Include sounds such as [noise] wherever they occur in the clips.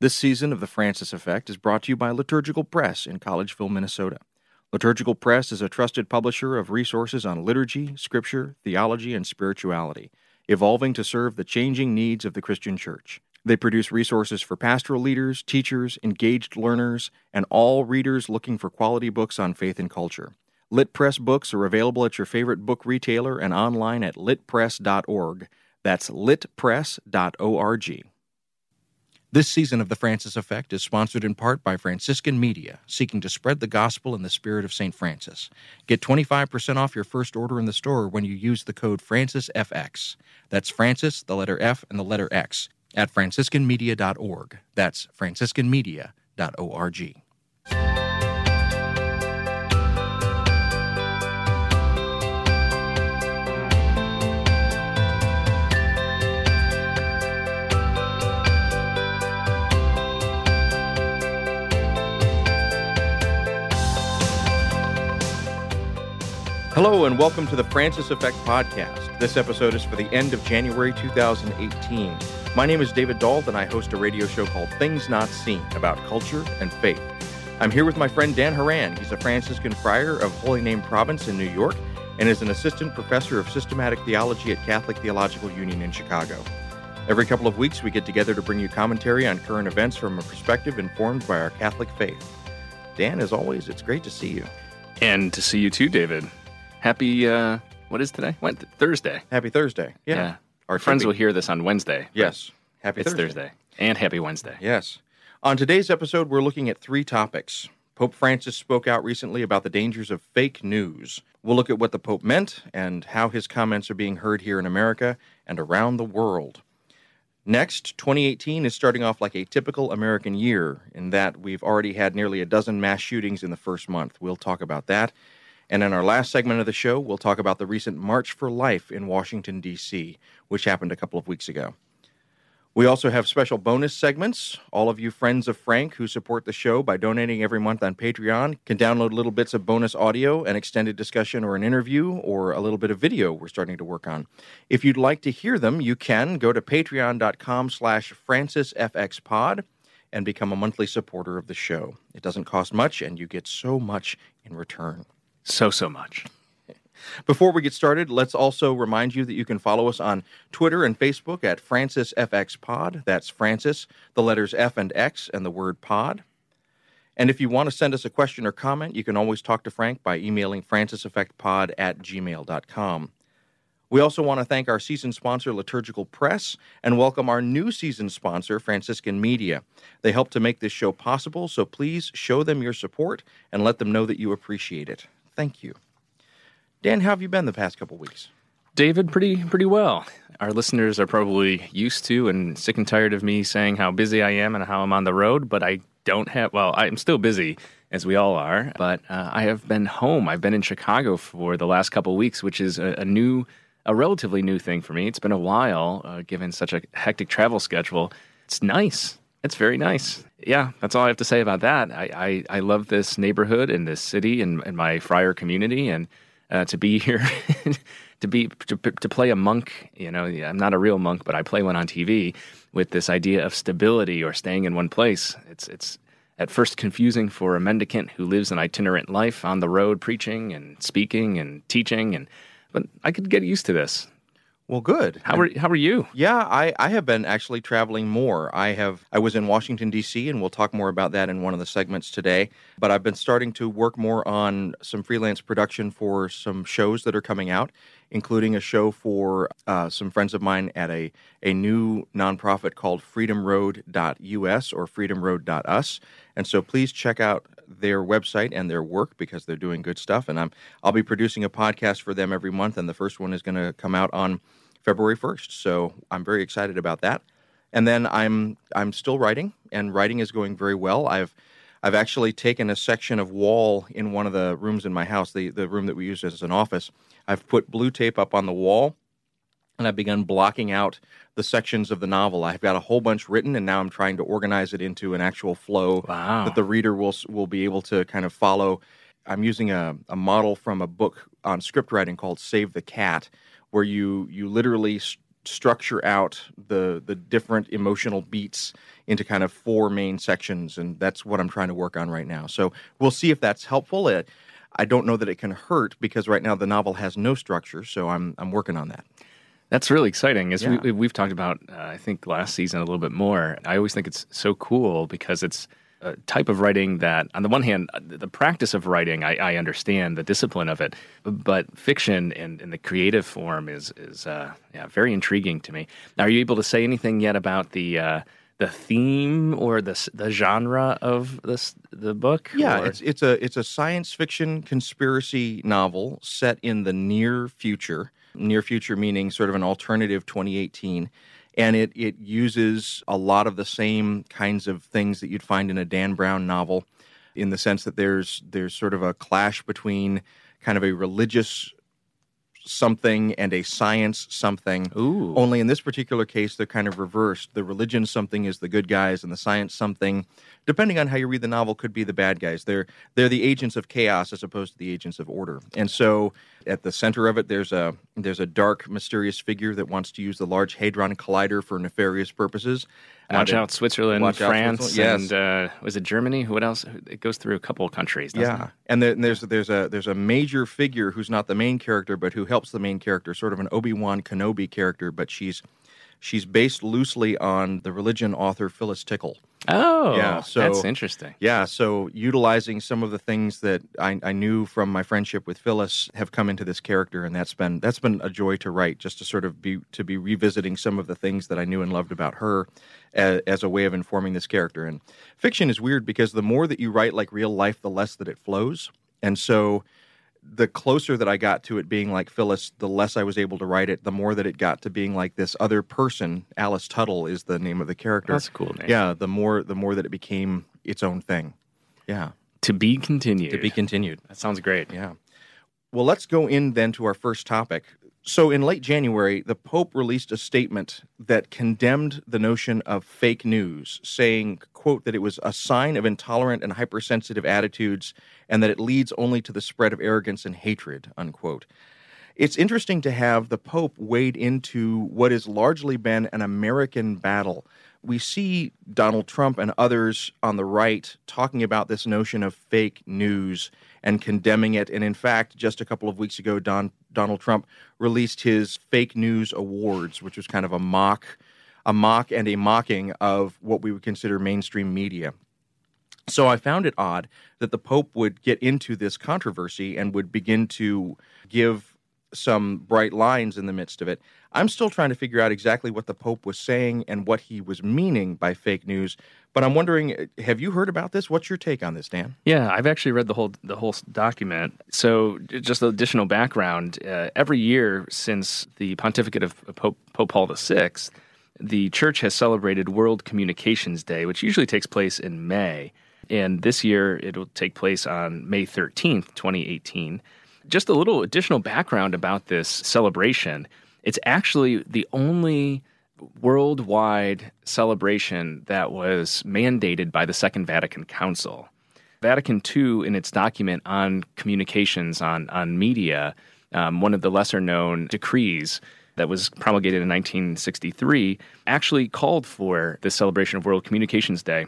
This season of The Francis Effect is brought to you by Liturgical Press in Collegeville, Minnesota. Liturgical Press is a trusted publisher of resources on liturgy, scripture, theology, and spirituality, evolving to serve the changing needs of the Christian church. They produce resources for pastoral leaders, teachers, engaged learners, and all readers looking for quality books on faith and culture. Lit Press books are available at your favorite book retailer and online at litpress.org. That's litpress.org. This season of The Francis Effect is sponsored in part by Franciscan Media, seeking to spread the gospel in the spirit of St. Francis. Get 25% off your first order in the store when you use the code FrancisFX. That's Francis, the letter F, and the letter X at franciscanmedia.org. That's franciscanmedia.org. Hello, and welcome to the Francis Effect Podcast. This episode is for the end of January 2018. My name is David Dault, and I host a radio show called Things Not Seen about culture and faith. I'm here with my friend Dan Horan. He's a Franciscan friar of Holy Name Province in New York and is an assistant professor of systematic theology at Catholic Theological Union in Chicago. Every couple of weeks, we get together to bring you commentary on current events from a perspective informed by our Catholic faith. Dan, as always, it's great to see you. And to see you too, David. Happy, uh, what is today? What, Thursday. Happy Thursday. Yeah. Our friends will hear this on Wednesday. Yes. Happy It's Thursday. Thursday. And happy Wednesday. Yes. On today's episode, we're looking at three topics. Pope Francis spoke out recently about the dangers of fake news. We'll look at what the Pope meant and how his comments are being heard here in America and around the world. Next, 2018 is starting off like a typical American year in that we've already had nearly a dozen mass shootings in the first month. We'll talk about that. And in our last segment of the show, we'll talk about the recent March for Life in Washington, D.C., which happened a couple of weeks ago. We also have special bonus segments. All of you friends of Frank who support the show by donating every month on Patreon can download little bits of bonus audio, an extended discussion or an interview, or a little bit of video we're starting to work on. If you'd like to hear them, you can go to patreon.com slash francisfxpod and become a monthly supporter of the show. It doesn't cost much, and you get so much in return. So, so much. Before we get started, let's also remind you that you can follow us on Twitter and Facebook at FrancisFXPod. That's Francis, the letters F and X, and the word pod. And if you want to send us a question or comment, you can always talk to Frank by emailing franciseffectpod at gmail.com. We also want to thank our season sponsor, Liturgical Press, and welcome our new season sponsor, Franciscan Media. They help to make this show possible, so please show them your support and let them know that you appreciate it. Thank you. Dan, how have you been the past couple weeks? David, pretty pretty well. Our listeners are probably used to and sick and tired of me saying how busy I am and how I'm on the road, but I don't have, well, I'm still busy, as we all are, but uh, I have been home. I've been in Chicago for the last couple weeks, which is a, a new, a relatively new thing for me. It's been a while, uh, given such a hectic travel schedule. It's nice. It's very nice. Yeah, that's all I have to say about that. I, I, I love this neighborhood and this city and, and my friar community, and uh, to be [laughs] here, to be to, to play a monk. You know, I'm not a real monk, but I play one on TV with this idea of stability or staying in one place. It's it's at first confusing for a mendicant who lives an itinerant life on the road, preaching and speaking and teaching, and but I could get used to this. Well, good. How are how are you? Yeah, I, I have been actually traveling more. I have I was in Washington D.C. and we'll talk more about that in one of the segments today. But I've been starting to work more on some freelance production for some shows that are coming out, including a show for uh, some friends of mine at a a new nonprofit called FreedomRoad.us or FreedomRoad.us. And so please check out their website and their work because they're doing good stuff. And I'm I'll be producing a podcast for them every month, and the first one is going to come out on February 1st. So I'm very excited about that. And then I'm I'm still writing, and writing is going very well. I've I've actually taken a section of wall in one of the rooms in my house, the, the room that we use as an office. I've put blue tape up on the wall and I've begun blocking out the sections of the novel. I've got a whole bunch written, and now I'm trying to organize it into an actual flow Wow. that the reader will will be able to kind of follow. I'm using a, a model from a book on script writing called Save the Cat, where you you literally s- structure out the the different emotional beats into kind of four main sections, and that's what I'm trying to work on right now. So we'll see if that's helpful. It, I don't know that it can hurt because right now the novel has no structure, so I'm I'm working on that. That's really exciting. As Yeah. we, we've talked about, uh, I think last season a little bit more. I always think it's so cool because it's a type of writing that, on the one hand, uh, the practice of writing, I, I understand the discipline of it, but fiction and, and the creative form is is uh, yeah very intriguing to me. Now, are you able to say anything yet about the uh, the theme or the the genre of this the book? Yeah, Or- it's it's a it's a science fiction conspiracy novel set in the near future. Near future meaning sort of an alternative 2018. And it, it uses a lot of the same kinds of things that you'd find in a Dan Brown novel, in the sense that there's there's sort of a clash between kind of a religious something and a science something. Ooh. Only in this particular case, they're kind of reversed. The religion something is the good guys, and the science something, depending on how you read the novel, could be the bad guys. They're they're the agents of chaos as opposed to the agents of order. And so, at the center of it, there's a there's a dark, mysterious figure that wants to use the Large Hadron Collider for nefarious purposes. Watch out, Switzerland, Watch out, France, Switzerland, yes. and uh, was it Germany? What else? It goes through a couple of countries. doesn't Yeah, it? and then there's there's a there's a major figure who's not the main character, but who helps the main character, sort of an Obi Wan Kenobi character, but she's she's based loosely on the religion author Phyllis Tickle. Oh, Yeah, so- that's interesting. Yeah, so utilizing some of the things that I, I knew from my friendship with Phyllis have come into this character, and that's been that's been a joy to write, just to sort of be to be revisiting some of the things that I knew and loved about her as, as a way of informing this character. And fiction is weird because the more that you write like real life, the less that it flows, and so the closer that I got to it being like Phyllis, the less I was able to write it. The more that it got to being like this other person, Alice Tuttle is the name of the character. That's a cool name. Yeah, the more the more that it became its own thing. Yeah, To be continued. to be continued. that sounds great. Yeah. Well, let's go in then to our first topic. So, in late January, the Pope released a statement that condemned the notion of fake news, saying, quote, that it was a sign of intolerant and hypersensitive attitudes and that it leads only to the spread of arrogance and hatred, unquote. It's interesting to have the Pope wade into what has largely been an American battle. We see Donald Trump and others on the right talking about this notion of fake news and condemning it. And in fact, just a couple of weeks ago, Don, Donald Trump released his fake news awards, which was kind of a mock, a mock and a mocking of what we would consider mainstream media. So I found it odd that the Pope would get into this controversy and would begin to give some bright lines in the midst of it. I'm still trying to figure out exactly what the Pope was saying and what he was meaning by fake news. But I'm wondering, have you heard about this? What's your take on this, Dan? Yeah, I've actually read the whole the whole document. So, just additional background: uh, every year since the pontificate of Pope, Pope Paul VI, the Church has celebrated World Communications Day, which usually takes place in May, and this year it'll take place on May thirteenth, twenty eighteen. Just a little additional background about this celebration: it's actually the only worldwide celebration that was mandated by the Second Vatican Council. Vatican II, in its document on communications on, on media, um, one of the lesser known decrees that was promulgated in 1963, actually called for the celebration of World Communications Day.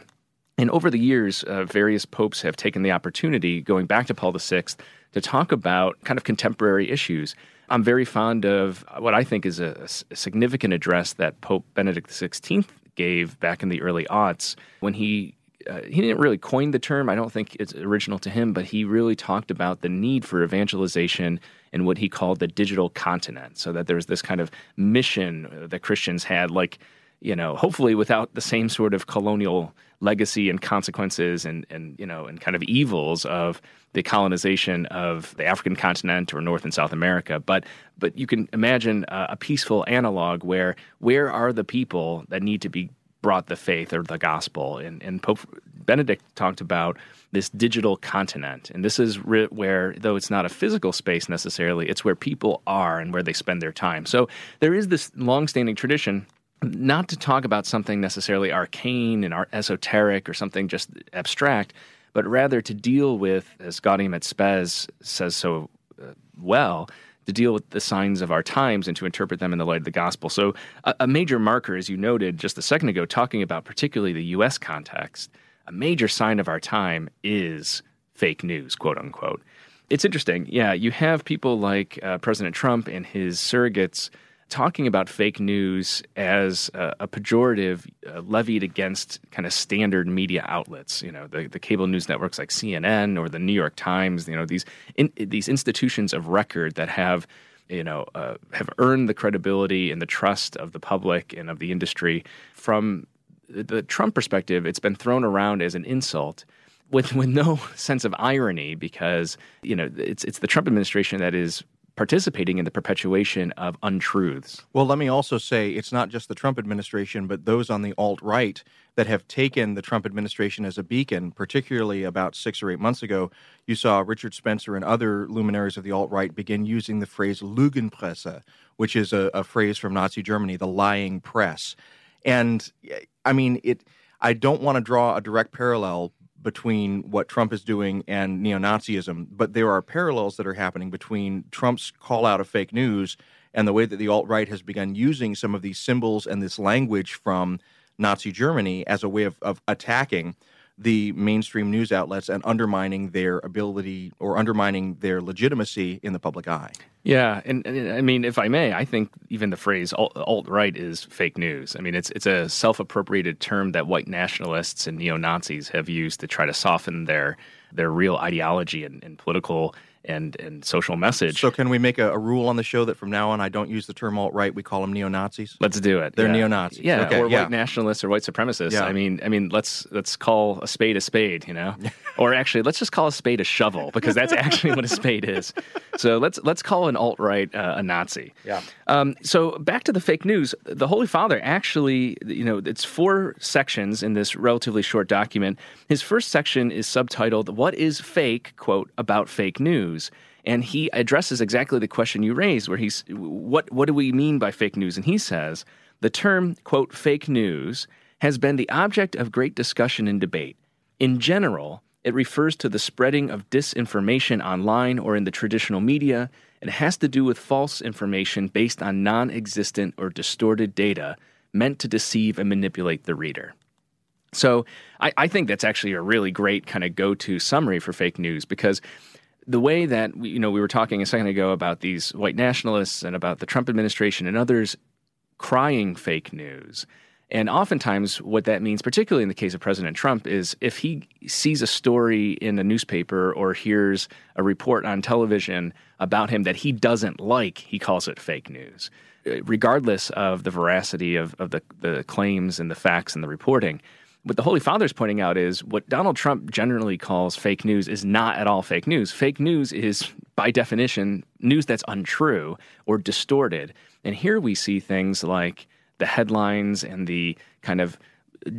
And over the years, uh, various popes have taken the opportunity, going back to Paul VI, to talk about kind of contemporary issues. I'm very fond of what I think is a significant address that Pope Benedict XVI gave back in the early aughts when he uh, he didn't really coin the term. I don't think it's original to him, but he really talked about the need for evangelization in what he called the digital continent. So that there was this kind of mission uh, that Christians had, like you know, hopefully without the same sort of colonial legacy and consequences and, and you know and kind of evils of the colonization of the African continent or North and South America. But but you can imagine a, a peaceful analog where where are the people that need to be brought the faith or the gospel? And, and Pope Benedict talked about this digital continent. And this is re- where, though it's not a physical space necessarily, it's where people are and where they spend their time. So there is this longstanding tradition not to talk about something necessarily arcane and esoteric or something just abstract, but rather to deal with, as Gaudium et Spes says so uh, well, to deal with the signs of our times and to interpret them in the light of the gospel. So, a, a major marker, as you noted just a second ago, talking about particularly the U.S. context, a major sign of our time is fake news, quote unquote. It's interesting. Yeah, you have people like uh, President Trump and his surrogates talking about fake news as a, a pejorative uh, levied against kind of standard media outlets. You know, the, the cable news networks like CNN or the New York Times. You know, these in, these institutions of record that have you know uh, have earned the credibility and the trust of the public and of the industry. From the Trump perspective, it's been thrown around as an insult with with no [laughs] sense of irony because you know it's it's the Trump administration that is participating in the perpetuation of untruths. Well, let me also say it's not just the Trump administration, but those on the alt right that have taken the Trump administration as a beacon, particularly about six or eight months ago. You saw Richard Spencer and other luminaries of the alt right begin using the phrase Lügenpresse, which is a, a phrase from Nazi Germany, the lying press. And I mean, it. I don't want to draw a direct parallel between what Trump is doing and neo Nazism, but there are parallels that are happening between Trump's call out of fake news and the way that the alt right has begun using some of these symbols and this language from Nazi Germany as a way of, of attacking the mainstream news outlets and undermining their ability or undermining their legitimacy in the public eye. Yeah, and, and, I mean, if I may, I think even the phrase alt right is fake news. I mean, it's it's a self appropriated term that white nationalists and neo Nazis have used to try to soften their their real ideology and, and political and and social message. So, can we make a, a, rule on the show that from now on I don't use the term alt right? We call them neo Nazis. Let's do it. They're yeah. neo Nazis. Yeah, okay, or yeah. white nationalists or white supremacists. Yeah. I mean, I mean, let's let's call a spade a spade. You know, [laughs] or actually, let's just call a spade a shovel because that's actually what a spade is. So let's let's call an alt right uh, a Nazi. Yeah. Um, so back to the fake news. The Holy Father actually, you know, it's four sections in this relatively short document. His first section is subtitled "What is fake?" quote about fake news and he addresses exactly the question you raised, where he's what what do we mean by fake news? And he says the term quote fake news has been the object of great discussion and debate. In general, it refers to the spreading of disinformation online or in the traditional media It has to do with false information based on non existent or distorted data meant to deceive and manipulate the reader. So I, I, think that's actually a really great kind of go to summary for fake news because the way that we, you know we were talking a second ago about these white nationalists and about the Trump administration and others crying fake news. And oftentimes, what that means, particularly in the case of President Trump, is if he sees a story in a newspaper or hears a report on television about him that he doesn't like, he calls it fake news, uh, regardless of the veracity of, of the, the claims and the facts and the reporting what the Holy Father is pointing out is what Donald Trump generally calls fake news is not at all fake news. Fake news is, by definition, news that's untrue or distorted. And here we see things like the headlines and the kind of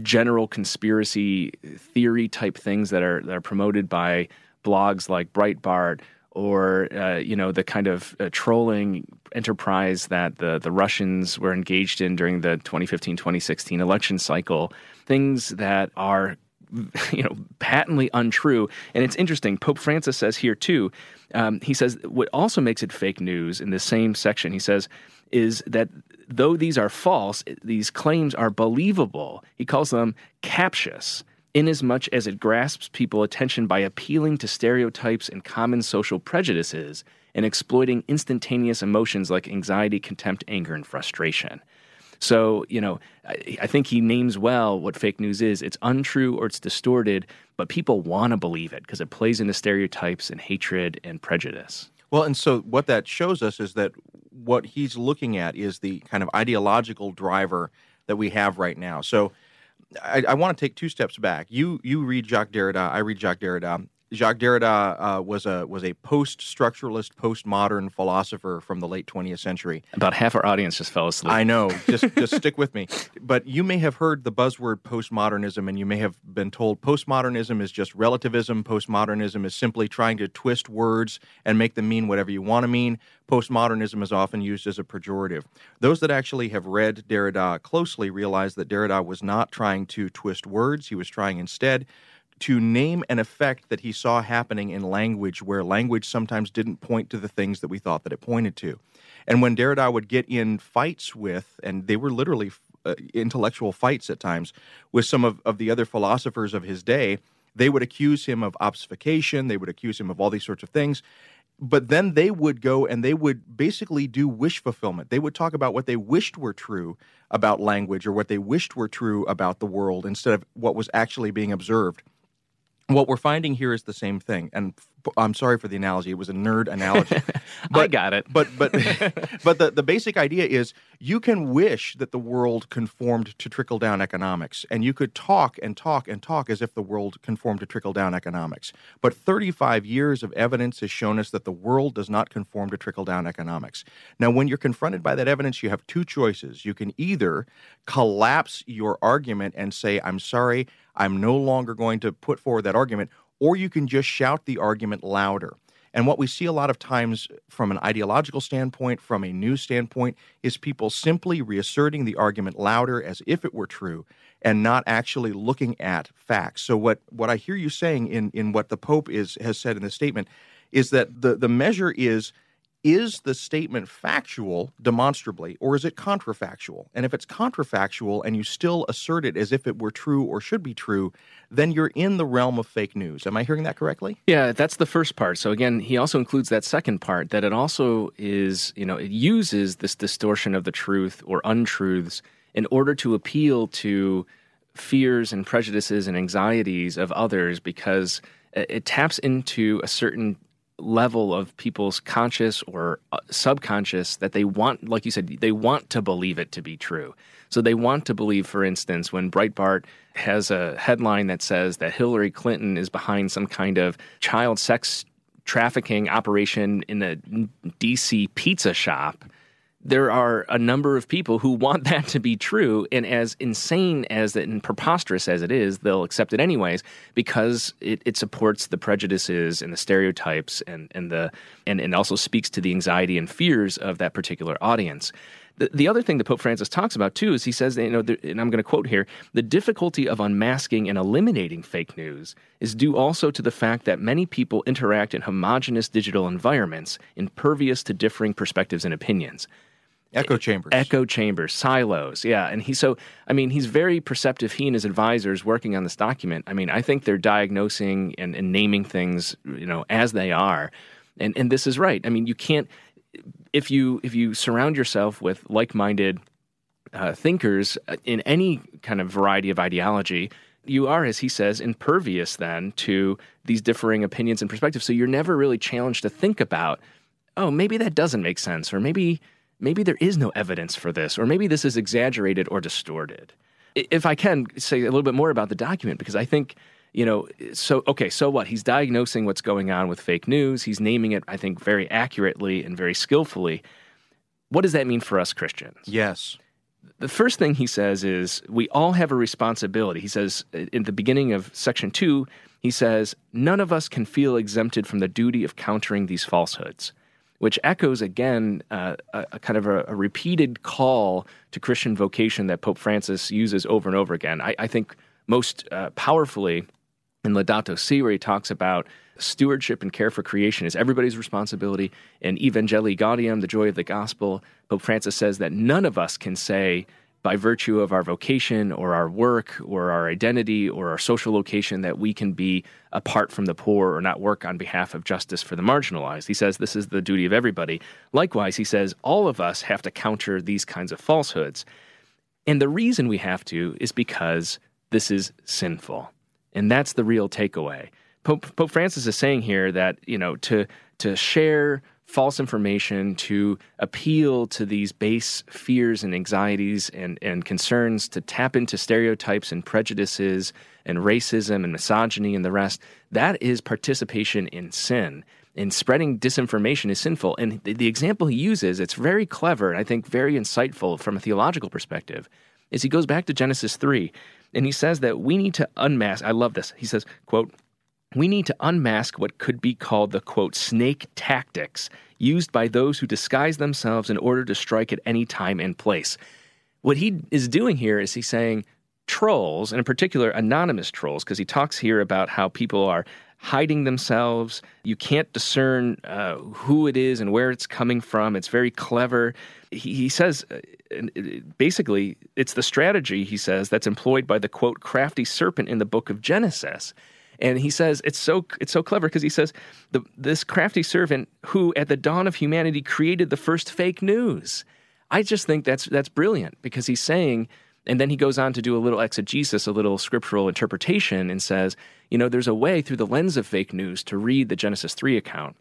general conspiracy theory type things that are that are promoted by blogs like Breitbart or uh, you know the kind of uh, trolling enterprise that the the Russians were engaged in during the 2015-2016 election cycle things that are [laughs] you know patently untrue. And it's interesting pope francis says here too um, he says what also makes it fake news in the same section he says is that though these are false these claims are believable. He calls them captious inasmuch as it grasps people attention by appealing to stereotypes and common social prejudices and exploiting instantaneous emotions like anxiety contempt anger and frustration so, you know, I, I think he names well what fake news is. It's untrue or it's distorted, but people want to believe it because it plays into stereotypes and hatred and prejudice. Well, and so what that shows us is that what he's looking at is the kind of ideological driver that we have right now. So I, I want to take two steps back. You you read Jacques Derrida, I read Jacques Derrida, Jacques Derrida uh, was a was a post-structuralist, postmodern philosopher from the late 20th century. About half our audience just fell asleep. I know. Just [laughs] just stick with me. But you may have heard the buzzword postmodernism, and you may have been told postmodernism is just relativism. Postmodernism is simply trying to twist words and make them mean whatever you want to mean. Postmodernism is often used as a pejorative. Those that actually have read Derrida closely realize that Derrida was not trying to twist words. He was trying instead to name an effect that he saw happening in language where language sometimes didn't point to the things that we thought that it pointed to. And when Derrida would get in fights with, and they were literally uh, intellectual fights at times, with some of, of the other philosophers of his day, they would accuse him of obfuscation, they would accuse him of all these sorts of things. But then they would go and they would basically do wish fulfillment. They would talk about what they wished were true about language or what they wished were true about the world instead of what was actually being observed what we're finding here is the same thing and i'm sorry for the analogy it was a nerd analogy. [laughs] But, i got it. but but [laughs] [laughs] but the, the basic idea is you can wish that the world conformed to trickle down economics and you could talk and talk and talk as if the world conformed to trickle down economics. But 35 years of evidence has shown us that the world does not conform to trickle down economics. Now when you're confronted by that evidence you have two choices. You can either collapse your argument and say i'm sorry I'm no longer going to put forward that argument, or you can just shout the argument louder. And what we see a lot of times from an ideological standpoint, from a news standpoint, is people simply reasserting the argument louder as if it were true and not actually looking at facts. So what, what I hear you saying in, in what the Pope is has said in the statement is that the, the measure is is the statement factual demonstrably or is it contrafactual? And if it's contrafactual and you still assert it as if it were true or should be true, then you're in the realm of fake news. Am I hearing that correctly? Yeah, that's the first part. So again, he also includes that second part that it also is, you know, it uses this distortion of the truth or untruths in order to appeal to fears and prejudices and anxieties of others because it taps into a certain level of people's conscious or uh, subconscious that they want, like you said, they want to believe it to be true. So they want to believe, for instance, when Breitbart has a headline that says that Hillary Clinton is behind some kind of child sex trafficking operation in a DC pizza shop there are a number of people who want [laughs] that to be true. And as insane as and preposterous as it is, they'll accept it anyways because it, it supports the prejudices and the stereotypes and, and the and, and also speaks to the anxiety and fears of that particular audience. The, the other thing that Pope Francis talks about too is he says, you know, and I'm going to quote here: the difficulty of unmasking and eliminating fake news is due also to the fact that many people interact in homogenous digital environments, impervious to differing perspectives and opinions. Echo chambers. Echo chambers, silos. Yeah. And he, so, I mean, he's very perceptive. He and his advisors working on this document. I mean, I think they're diagnosing and, and naming things, you know, as they are. And, and this is right. I mean, you can't, if you, if you surround yourself with like minded uh, thinkers uh, in any kind of variety of ideology, you are, as he says, impervious then to these differing opinions and perspectives. So you're never really challenged to think about, oh, maybe that doesn't make sense, or maybe maybe there is no evidence for this, or maybe this is exaggerated or distorted. If I can say a little bit more about the document, because I think, you know, so, okay, so what? He's diagnosing what's going on with fake news. He's naming it, I think, very accurately and very skillfully. What does that mean for us Christians? Yes. The first thing he says is we all have a responsibility. He says uh, in the beginning of section two, he says, none of us can feel exempted from the duty of countering these falsehoods which echoes again uh, a, a, kind of a, a, repeated call to Christian vocation that Pope Francis uses over and over again. I, I think most uh, powerfully in Laudato Si, where he talks about stewardship and care for creation is everybody's responsibility. And Evangelii Gaudium, the joy of the gospel, Pope Francis says that none of us can say by virtue of our vocation or our work or our identity or our social location that we can be apart from the poor or not work on behalf of justice for the marginalized. He says this is the duty of everybody. Likewise, he says all of us have to counter these kinds of falsehoods. And the reason we have to is because this is sinful. And that's the real takeaway. Pope, Pope Francis is saying here that, you know, to to share false information to appeal to these base fears and anxieties and, and concerns, to tap into stereotypes and prejudices and racism and misogyny and the rest, that is participation in sin. And spreading disinformation is sinful. And the, the example he uses, it's very clever and I think very insightful from a theological perspective, is he goes back to Genesis 3 and he says that we need to unmask. I love this. He says, quote, we need to unmask what could be called the quote snake tactics used by those who disguise themselves in order to strike at any time and place. What he is doing here is he's saying trolls, and in particular anonymous trolls, because he talks here about how people are hiding themselves. You can't discern uh, who it is and where it's coming from. It's very clever. He, he says, uh, basically, it's the strategy, he says, that's employed by the quote, crafty serpent in the book of Genesis. And he says it's so it's so clever because he says the, this crafty servant who at the dawn of humanity created the first fake news. I just think that's that's brilliant because he's saying and then he goes on to do a little exegesis, a little scriptural interpretation, and says, you know, there's a way through the lens of fake news to read the Genesis 3 account.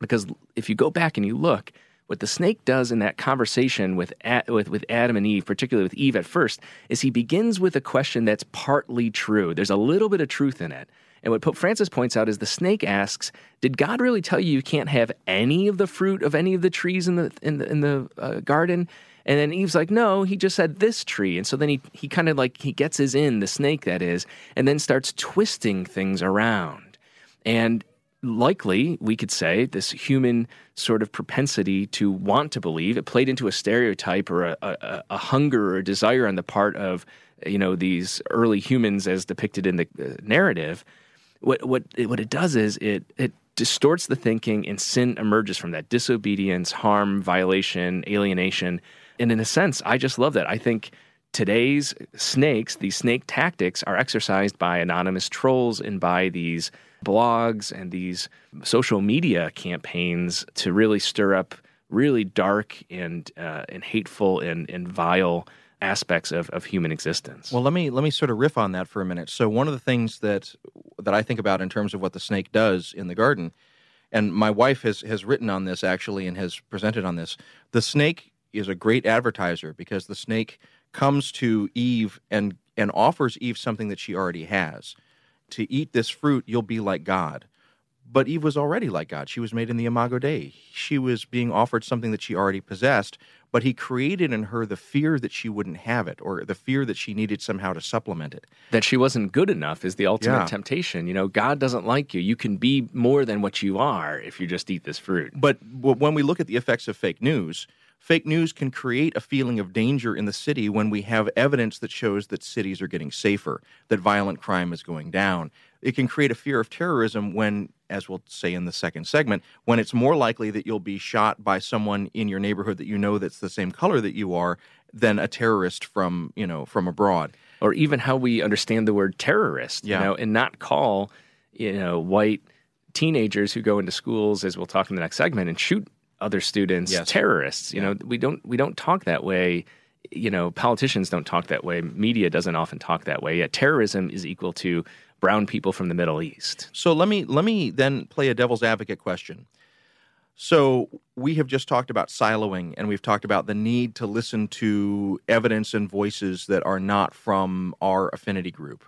Because if you go back and you look, what the snake does in that conversation with, with, with Adam and Eve, particularly with Eve at first, is he begins with a question that's partly true. There's a little bit of truth in it. And what Pope Francis points out is the snake asks, "Did God really tell you you can't have any of the fruit of any of the trees in the in the, in the uh, garden?" And then Eve's like, "No, he just said this tree." And so then he he kind of like he gets his in the snake that is, and then starts twisting things around. And likely we could say this human sort of propensity to want to believe it played into a stereotype or a, a, a hunger or a desire on the part of you know these early humans as depicted in the uh, narrative what what it, what it does is it it distorts the thinking and sin emerges from that disobedience, harm, violation, alienation. And in a sense, I just love that. I think today's snakes, these snake tactics are exercised by anonymous trolls and by these blogs and these social media campaigns to really stir up really dark and uh, and hateful and, and vile aspects of, of human existence. Well, let me let me sort of riff on that for a minute. So one of the things that that I think about in terms of what the snake does in the garden, and my wife has has written on this actually and has presented on this. The snake is a great advertiser because the snake comes to Eve and and offers Eve something that she already has. To eat this fruit, you'll be like God. But Eve was already like God. She was made in the imago Dei. She was being offered something that she already possessed, but he created in her the fear that she wouldn't have it or the fear that she needed somehow to supplement it. That she wasn't good enough is the ultimate yeah. temptation. You know, God doesn't like you. You can be more than what you are if you just eat this fruit. But when we look at the effects of fake news, fake news can create a feeling of danger in the city when we have evidence that shows that cities are getting safer, that violent crime is going down. It can create a fear of terrorism when as we'll say in the second segment, when it's more likely that you'll be shot by someone in your neighborhood that you know that's the same color that you are than a terrorist from, you know, from abroad. Or even how we understand the word terrorist, yeah. you know, and not call, you know, white teenagers who go into schools, as we'll talk in the next segment, and shoot other students yes. terrorists. You yeah. know, we don't we don't talk that way. You know, politicians don't talk that way. Media doesn't often talk that way. Yet terrorism is equal to brown people from the Middle East. So let me let me then play a devil's advocate question. So we have just talked about siloing and we've talked about the need to listen to evidence and voices that are not from our affinity group.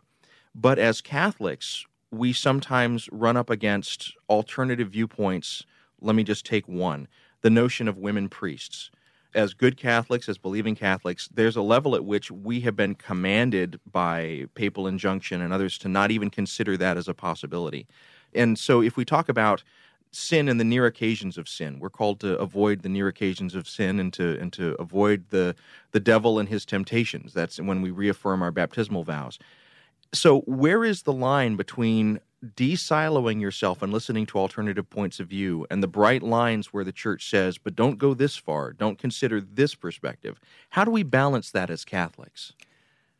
But as Catholics, we sometimes run up against alternative viewpoints. Let me just take one the notion of women priests as good Catholics, as believing Catholics, there's a level at which we have been commanded by papal injunction and others to not even consider that as a possibility. And so, if we talk about sin and the near occasions of sin, we're called to avoid the near occasions of sin and to and to avoid the the devil and his temptations. That's when we reaffirm our baptismal vows. So, where is the line between de-siloing yourself and listening to alternative points of view and the bright lines where the church says, but don't go this far, don't consider this perspective. How do we balance that as Catholics?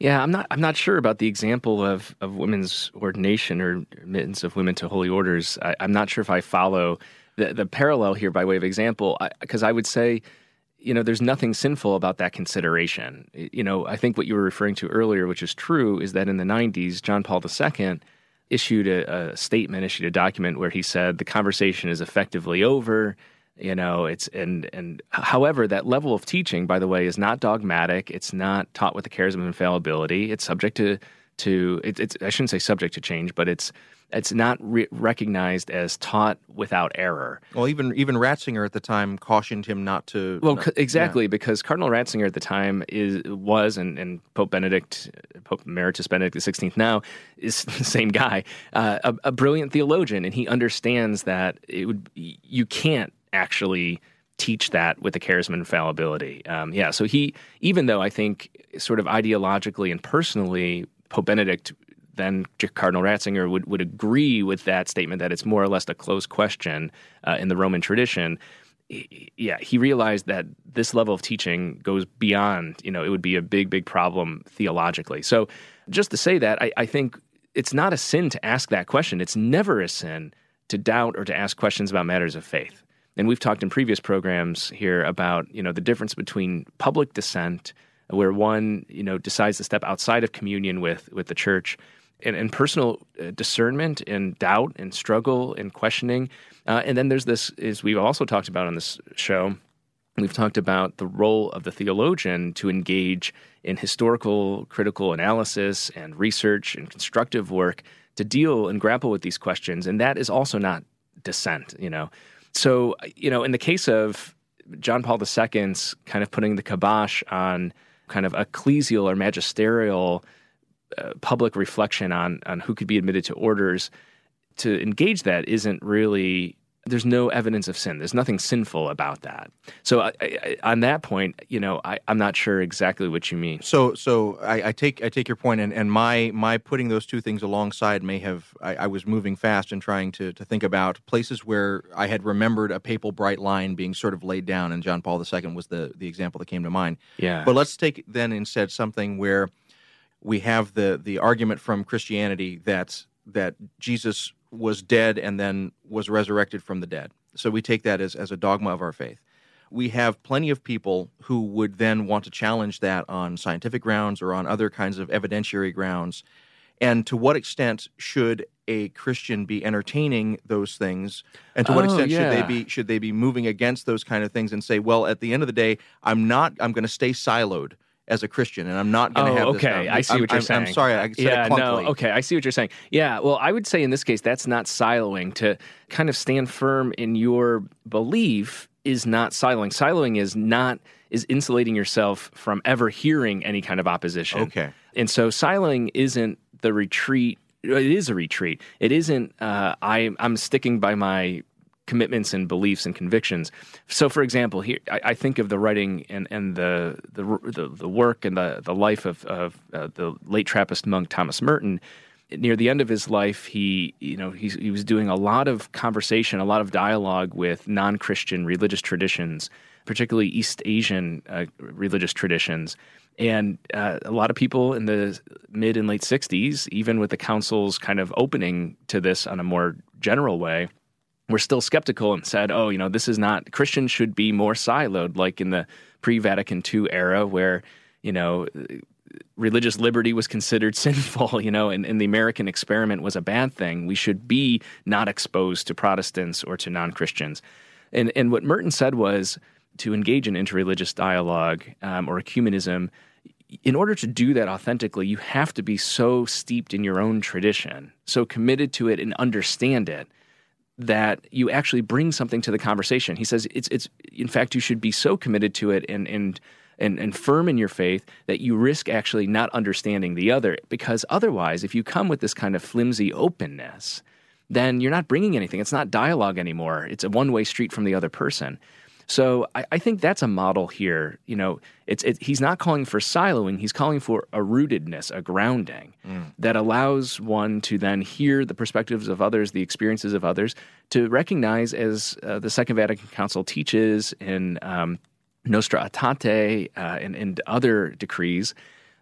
Yeah, I'm not. I'm not sure about the example of, of women's ordination or admittance of women to holy orders. I, am not sure if I follow the, the parallel here by way of example, because I, I would say, you know, there's nothing sinful about that consideration. You know, I think what you were referring to earlier, which is true, is that in the '90s, John Paul II issued a, a, statement, issued a document where he said the conversation is effectively over. You know, it's and and however that level of teaching, by the way, is not dogmatic. It's not taught with the charism of infallibility. It's subject to to it, it's I shouldn't say subject to change, but it's it's not re- recognized as taught without error. Well, even even Ratzinger at the time cautioned him not to. Well, not, exactly yeah. because Cardinal Ratzinger at the time is was and, and Pope Benedict, Pope Emeritus Benedict XVI now is [laughs] the same guy, uh, a, a brilliant theologian, and he understands that it would you can't actually teach that with the charism infallibility. Um, yeah, so he, even though I think sort of ideologically and personally, Pope Benedict then Cardinal Ratzinger would, would agree with that statement that it's more or less a closed question uh, in the Roman tradition. Yeah, he realized that this level of teaching goes beyond, you know, it would be a big, big problem theologically. So, just to say that, I, I think it's not a sin to ask that question. It's never a sin to doubt or to ask questions about matters of faith. And we've talked in previous programs here about, you know, the difference between public dissent, where one, you know, decides to step outside of communion with with the church, and, and personal uh, discernment and doubt and struggle and questioning. Uh, and then there's this, as we've also talked about on this show, we've talked about the role of the theologian to engage in historical critical analysis and research and constructive work to deal and grapple with these questions. And that is also not dissent, you know. So, you know, in the case of John Paul II's kind of putting the kibosh on kind of ecclesial or magisterial uh, public reflection on on who could be admitted to orders, to engage that isn't really there's no evidence of sin. There's nothing sinful about that. So I, I, on that point, you know, I, am not sure exactly what you mean. So, so I, I, take I take your point, and, and my my putting those two things alongside may have I, was moving fast and trying to to think about places where I had remembered a papal bright line being sort of laid down, and John Paul II was the the example that came to mind. Yeah. But let's take then instead something where we have the the argument from Christianity that that Jesus was dead and then was resurrected from the dead. So we take that as, as a dogma of our faith. We have plenty of people who would then want to challenge that on scientific grounds or on other kinds of evidentiary grounds. And to what extent should a Christian be entertaining those things? And to what oh, extent yeah. should they be should they be moving against those kind of things and say, well, at the end of the day, I'm not I'm going to stay siloed as a Christian, and I'm not going to oh, have. okay, this, I see I'm, what you're I'm, saying. I'm sorry, I said yeah, no, okay, I see what you're saying. Yeah, well, I would say in this case that's not siloing. To kind of stand firm in your belief is not siloing. Siloing is not is insulating yourself from ever hearing any kind of opposition. Okay, and so siloing isn't the retreat. It is a retreat. It isn't. Uh, I I'm sticking by my commitments and beliefs and convictions. So, for example, here I, I think of the writing and, and the, the, the the work and the the life of, of uh, the late Trappist monk Thomas Merton. Near the end of his life, he you know he was doing a lot of conversation, a lot of dialogue with non Christian religious traditions, particularly East Asian uh, religious traditions. And uh, a lot of people in the mid and late 60s, even with the council's kind of opening to this on a more general way, were still skeptical and said, oh, you know, this is not, Christians should be more siloed, like in the pre Vatican II era, where, you know, religious liberty was considered [laughs] sinful, you know, and, and, the American experiment was a bad thing. We should be not exposed to Protestants or to non Christians. And, and what Merton said was to engage in interreligious dialogue um, or ecumenism. In order to do that authentically, you have to be so steeped in your own tradition, so committed to it and understand it that you actually bring something to the conversation. He says it's it's in fact you should be so committed to it and and and, and firm in your faith that you risk actually not understanding the other. Because otherwise if you come with this kind of flimsy openness then you're not bringing anything. It's not dialogue anymore. It's a one-way street from the other person so I, I, think that's a model here. You know, it's it, he's not calling for siloing; he's calling for a rootedness, a grounding mm. that allows one to then hear the perspectives of others, the experiences of others, to recognize, as uh, the Second Vatican Council teaches in um, Nostra Aetate uh, and, and other decrees,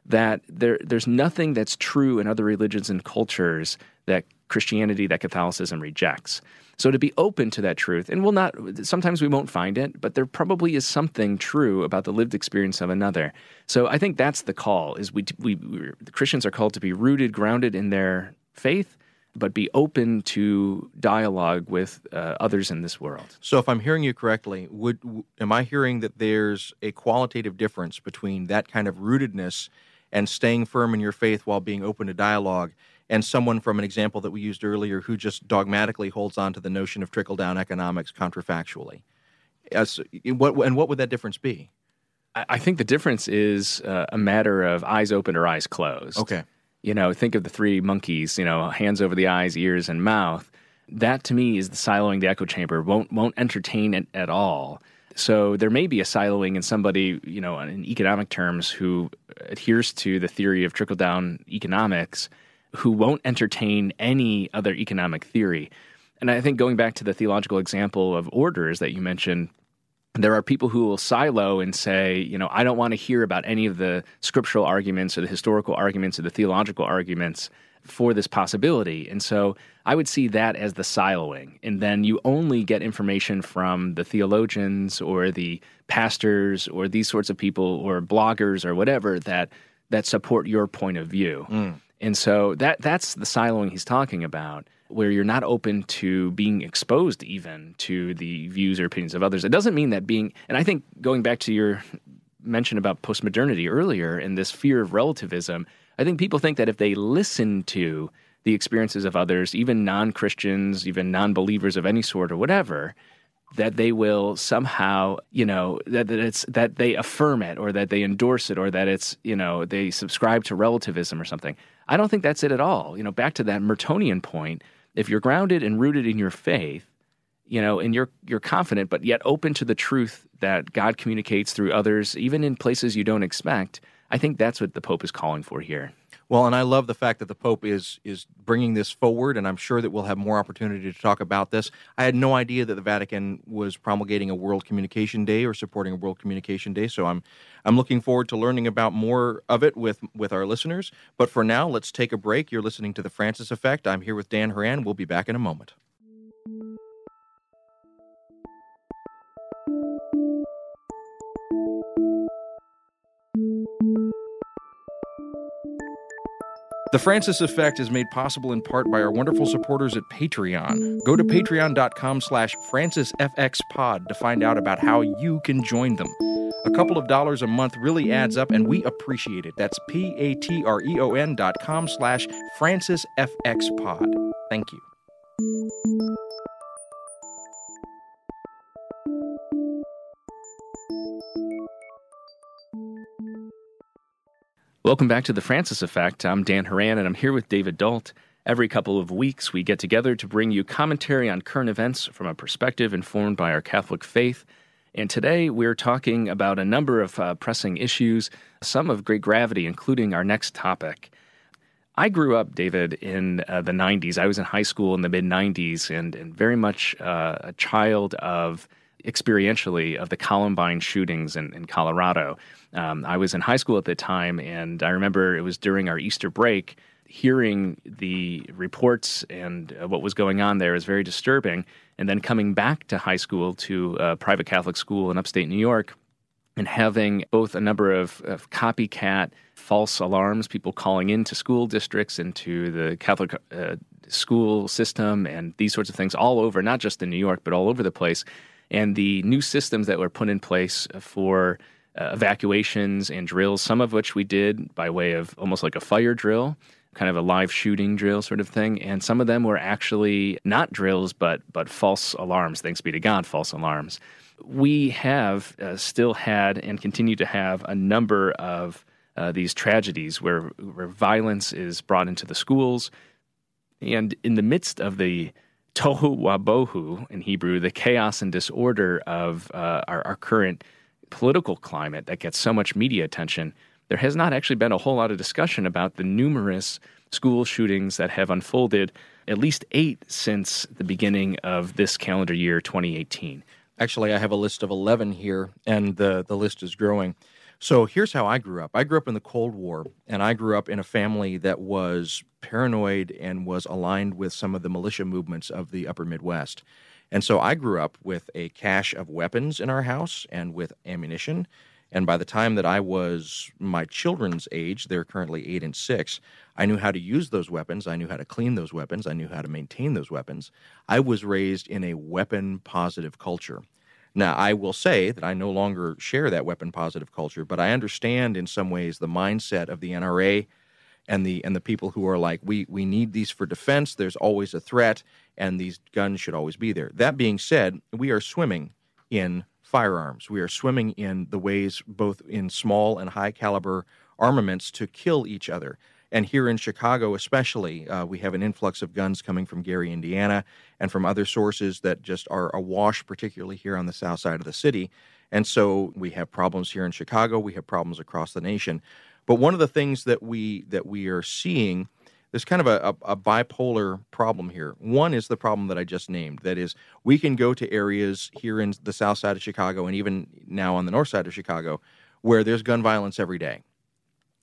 that there there's nothing that's true in other religions and cultures that Christianity, that Catholicism rejects. So to be open to that truth, and we'll not, sometimes we won't find it, but there probably is something true about the lived experience of another. So I think that's the call: is we, we the Christians are called to be rooted, grounded in their faith, but be open to dialogue with uh, others in this world. So, if I'm hearing you correctly, would am I hearing that there's a qualitative difference between that kind of rootedness and staying firm in your faith while being open to dialogue, and someone from an example that we used earlier who just dogmatically holds on to the notion of trickle down economics counterfactually. As, what, and what would that difference be? I think the difference is uh, a matter of eyes open or eyes closed. Okay. You know, think of the three monkeys, you know, hands over the eyes, ears, and mouth. That to me is the siloing the echo chamber, won't, won't entertain it at all. So there may be a siloing in somebody, you know, in economic terms, who adheres to the theory of trickle down economics, who won't entertain any other economic theory. And I think going back to the theological example of orders that you mentioned, there are people who will silo and say, you know, I don't want to hear about any of the scriptural arguments or the historical arguments or the theological arguments for this possibility. And so I would see that as the siloing. And then you only get information from the theologians or the pastors or these sorts of people or bloggers or whatever that that support your point of view. Mm. And so that that's the siloing he's talking about where you're not open to being exposed even to the views or opinions of others. It doesn't mean that being, and I think going back to your mention about postmodernity earlier and this fear of relativism, I think people think that if they listen to the experiences of others, even non Christians, even non believers of any sort or whatever, that they will somehow, you know, that, that it's that they affirm it or that they endorse it or that it's, you know, they subscribe to relativism or something. I don't think that's it at all. You know, back to that Mertonian point, if you're grounded and rooted in your faith, you know, and you're you're confident but yet open to the truth that God communicates through others, even in places you don't expect, I think that's what the Pope is calling for here. Well, and I love the fact that the Pope is is bringing this forward, and I'm sure that we'll have more opportunity to talk about this. I had no idea that the Vatican was promulgating a World Communication Day or supporting a World Communication Day, so I'm I'm looking forward to learning about more of it with with our listeners. But for now, let's take a break. You're listening to the Francis Effect. I'm here with Dan Horan. We'll be back in a moment. The Francis Effect is made possible in part by our wonderful supporters at Patreon. Go to patreon.com slash francisfxpod to find out about how you can join them. A couple of dollars a month really adds up, and we appreciate it. That's P-A-T-R-E-O-N dot com slash francisfxpod. Thank you. Welcome back to the Francis Effect. I'm Dan Horan, and I'm here with David Dault. Every couple of weeks, we get together to bring you commentary on current events from a perspective informed by our Catholic faith. And today, we're talking about a number of uh, pressing issues, some of great gravity, including our next topic. I grew up, David, in uh, the 90s. I was in high school in the mid 90s and, and, very much uh, a child of experientially of the Columbine shootings in, in Colorado. Um, I was in high school at the time, and I remember it was during our Easter break. Hearing the reports and uh, what was going on there is very disturbing. And then coming back to high school to a private Catholic school in upstate New York and having both a number of, of copycat false alarms, people calling into school districts, into the Catholic uh, school system, and these sorts of things all over, not just in New York, but all over the place. And the new systems that were put in place for uh, evacuations and drills, some of which we did by way of almost like a fire drill, kind of a live shooting drill sort of thing. And some of them were actually not drills, but but false alarms. Thanks be to God, false alarms. We have uh, still had and continue to have a number of uh, these tragedies where where violence is brought into the schools, and in the midst of the tohu wabohu in Hebrew, the chaos and disorder of uh, our, our current political climate that gets so much media attention, there has not actually been a whole lot of discussion about the numerous school shootings that have unfolded, at least eight since the beginning of this calendar year, 2018. Actually, I have a list of 11 here, and the, the list is growing. So here's how I grew up. I grew up in the Cold War, and I grew up in a family that was paranoid and was aligned with some of the militia movements of the upper Midwest. And so I grew up with a cache of weapons in our house and with ammunition. And by the time that I was my children's age, they're currently eight and six, I knew how to use those weapons. I knew how to clean those weapons. I knew how to maintain those weapons. I was raised in a weapon positive culture. Now, I will say that I no longer share that weapon positive culture, but I understand in some ways the mindset of the NRA and the and the people who are like we we need these for defense. There's always a threat and these guns should always be there. That being said we are swimming in firearms. We are swimming in the ways both in small and high caliber armaments to kill each other And here in Chicago, especially, uh, we have an influx of guns coming from Gary, Indiana, and from other sources that just are awash, particularly here on the south side of the city. And so we have problems here in Chicago. We have problems across the nation. But one of the things that we that we are seeing there's kind of a, a, a, bipolar problem here. One is the problem that I just named. That is, we can go to areas here in the south side of Chicago and even now on the north side of Chicago where there's gun violence every day.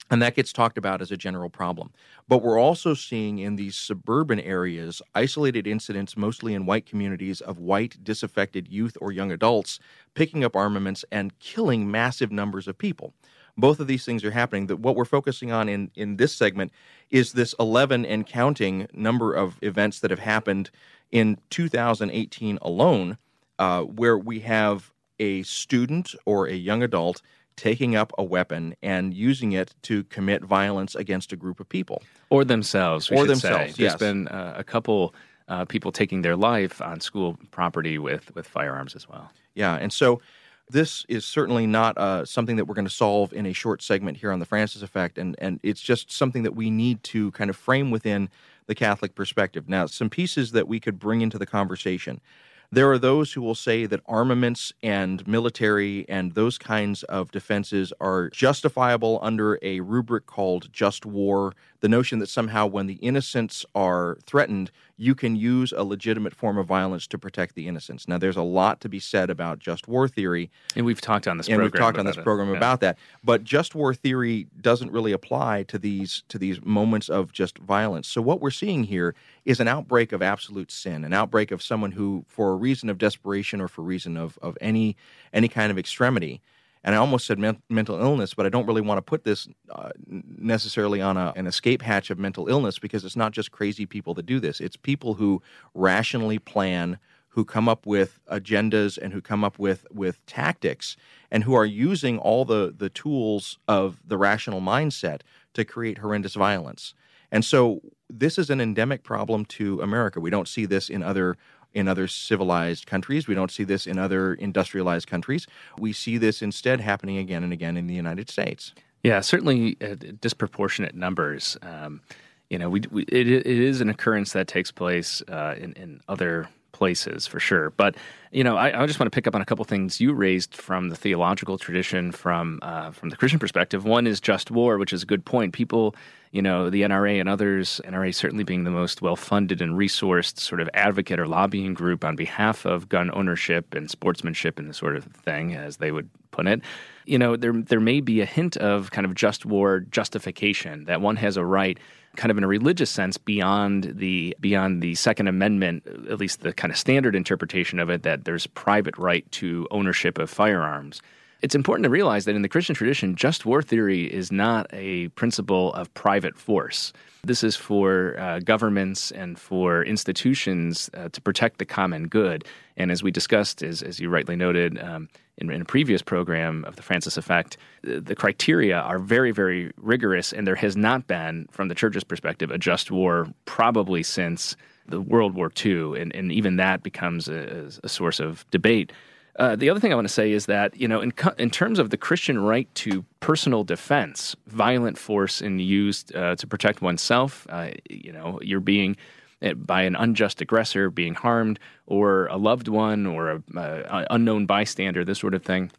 And that gets talked about as a general problem. But we're also seeing in these suburban areas isolated incidents, mostly in white communities, of white disaffected youth or young adults picking up armaments and killing massive numbers of people both of these things are happening. That what we're focusing on in in this segment is this 11 and counting number of events that have happened in 2018 alone, uh, where we have a student or a young adult taking up a weapon and using it to commit violence against a group of people or themselves. or themselves. Say. There's been uh, a couple uh, people taking their life on school property with with firearms as well. Yeah, and so this is certainly not uh, something that we're going to solve in a short segment here on the Francis Effect, and and it's just something that we need to kind of frame within the Catholic perspective. Now, some pieces that we could bring into the conversation. There are those who will say that armaments and military and those kinds of defenses are justifiable under a rubric called just war. The notion that somehow when the innocents are threatened, you can use a legitimate form of violence to protect the innocents. Now, there's a lot to be said about just war theory, and we've talked on this and program we've talked on this it. program Yeah. about that. But just war theory doesn't really apply to these to these moments of just violence. So what we're seeing here is an outbreak of absolute sin, an outbreak of someone who, for reason of desperation or for reason of of any any kind of extremity. And I almost said men- mental illness, but I don't really want to put this uh, necessarily on a, an escape hatch of mental illness because it's not just crazy people that do this. It's people who rationally plan, who come up with agendas, and who come up with with tactics, and who are using all the the tools of the rational mindset to create horrendous violence. And so this is an endemic problem to America. We don't see this in other in other civilized countries. We don't see this in other industrialized countries. We see this instead happening again and again in the United States. Yeah, certainly uh, disproportionate numbers. Um, you know, we, we it, it is an occurrence that takes place uh, in, in other places for sure. But you know, I, I just want to pick up on a couple things you raised from the theological tradition, from uh, from the Christian perspective. One is just war, which is a good point. People, you know, the NRA and others, NRA certainly being the most well funded and resourced sort of advocate or lobbying group on behalf of gun ownership and sportsmanship and this sort of thing, as they would put it. You know, there there may be a hint of kind of just war justification that one has a right kind of in a religious sense beyond the beyond the second amendment at least the kind of standard interpretation of it that there's private right to ownership of firearms it's important to realize that in the Christian tradition, just war theory is not a principle of private force. This is for uh, governments and for institutions uh, to protect the common good. And as we discussed, as, as you rightly noted um, in, in, a previous program of the Francis Effect, the, the criteria are very, very rigorous, and there has not been, from the church's perspective, a just war probably since the World War II, and, and even that becomes a, a source of debate. Uh, the other thing I want to say is that you know, in in terms of the Christian right to personal defense, violent force in used uh, to protect oneself, uh, you know, you're being uh, by an unjust aggressor being harmed, or a loved one, or a, a unknown bystander, this sort of thing.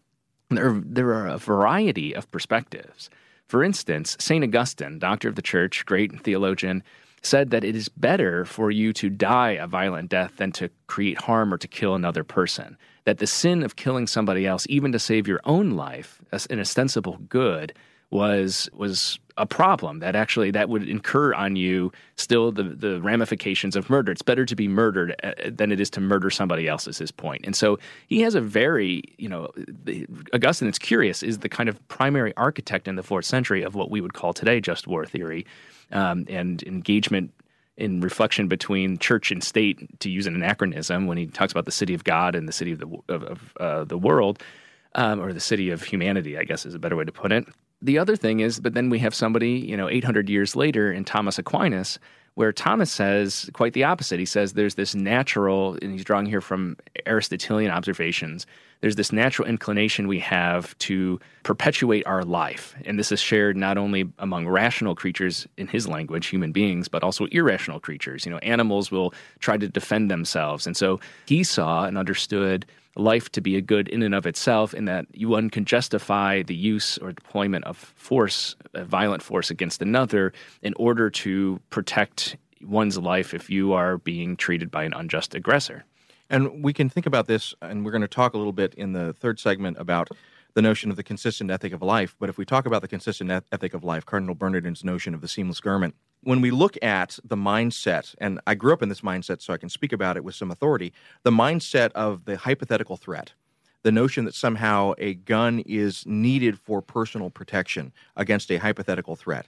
There, there are a variety of perspectives. For instance, Saint Augustine, doctor of the Church, great theologian, said that it is better for you to die a violent death than to create harm or to kill another person. That the sin of killing somebody else, even to save your own life, an ostensible good, was was a problem. That actually that would incur on you still the the ramifications of murder. It's better to be murdered uh, than it is to murder somebody else. Is his point. And so he has a very you know Augustine. It's curious is the kind of primary architect in the fourth century of what we would call today just war theory um, and engagement in reflection between church and state, to use an anachronism, when he talks about the city of God and the city of the of, of uh, the world, um, or the city of humanity, I guess is a better way to put it. The other thing is, but then we have somebody, you know, 800 years later in Thomas Aquinas, where Thomas says quite the opposite. He says there's this natural, and he's drawing here from Aristotelian observations, there's this natural inclination we have to perpetuate our life. And this is shared not only among rational creatures in his language, human beings, but also irrational creatures. You know, animals will try to defend themselves. And so he saw and understood life to be a good in and of itself, in that one can justify the use or deployment of force, violent force against another, in order to protect one's life if you are being treated by an unjust aggressor. And we can think about this, and we're going to talk a little bit in the third segment about the notion of the consistent ethic of life. But if we talk about the consistent ethic of life, Cardinal Bernardin's notion of the seamless garment, when we look at the mindset, and I grew up in this mindset, so I can speak about it with some authority, the mindset of the hypothetical threat, the notion that somehow a gun is needed for personal protection against a hypothetical threat.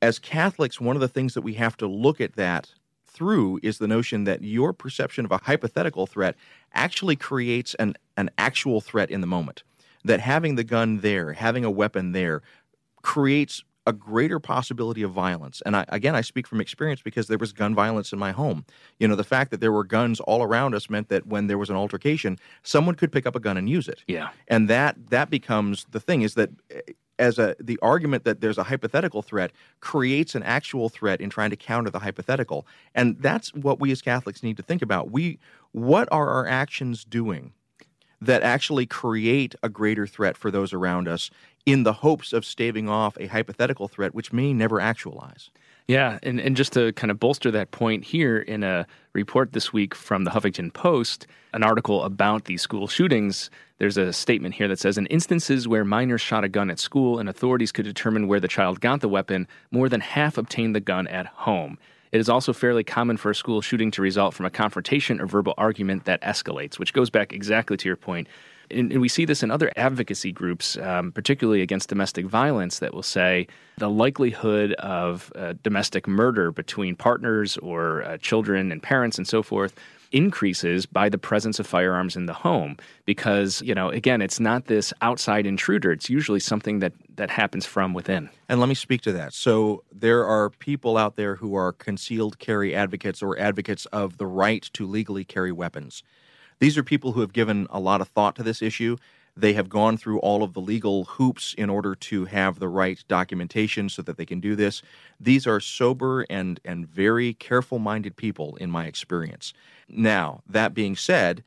As Catholics, one of the things that we have to look at that through is the notion that your perception of a hypothetical threat actually creates an, an actual threat in the moment. That having the gun there, having a weapon there, creates a greater possibility of violence. And I, again, I speak from experience because there was gun violence in my home. You know, the fact that there were guns all around us meant that when there was an altercation, someone could pick up a gun and use it. Yeah. And that that becomes the thing is that eh, as a the argument that there's a hypothetical threat creates an actual threat in trying to counter the hypothetical. And that's what we as Catholics need to think about. We what are our actions doing that actually create a greater threat for those around us in the hopes of staving off a hypothetical threat which may never actualize. Yeah, and, and just to kind of bolster that point here, in a report this week from the Huffington Post, an article about these school shootings, there's a statement here that says In instances where minors shot a gun at school and authorities could determine where the child got the weapon, more than half obtained the gun at home. It is also fairly common for a school shooting to result from a confrontation or verbal argument that escalates, which goes back exactly to your point. And, and we see this in other advocacy groups, um, particularly against domestic violence, that will say the likelihood of uh, domestic murder between partners or uh, children and parents and so forth increases by the presence of firearms in the home because you know again it's not this outside intruder it's usually something that that happens from within and let me speak to that so there are people out there who are concealed carry advocates or advocates of the right to legally carry weapons these are people who have given a lot of thought to this issue. They have gone through all of the legal hoops in order to have the right documentation so that they can do this. These are sober and, and very careful minded people, in my experience. Now, that being said,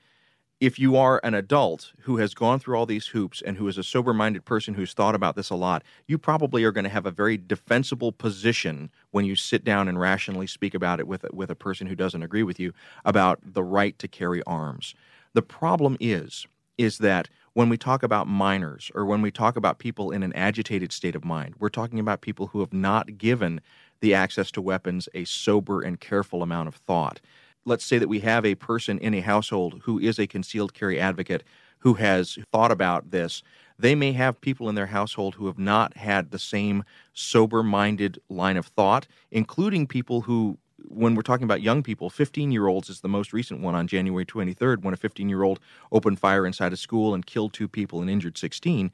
if you are an adult who has gone through all these hoops and who is a sober minded person who's thought about this a lot, you probably are going to have a very defensible position when you sit down and rationally speak about it with, with a person who doesn't agree with you about the right to carry arms. The problem is, is that when we talk about minors or when we talk about people in an agitated state of mind, we're talking about people who have not given the access to weapons a sober and careful amount of thought let's say that we have a person in a household who is a concealed carry advocate who has thought about this, they may have people in their household who have not had the same sober minded line of thought, including people who, when we're talking about young people, 15 year olds is the most recent one on January 23rd when a 15 year old opened fire inside a school and killed two people and injured 16.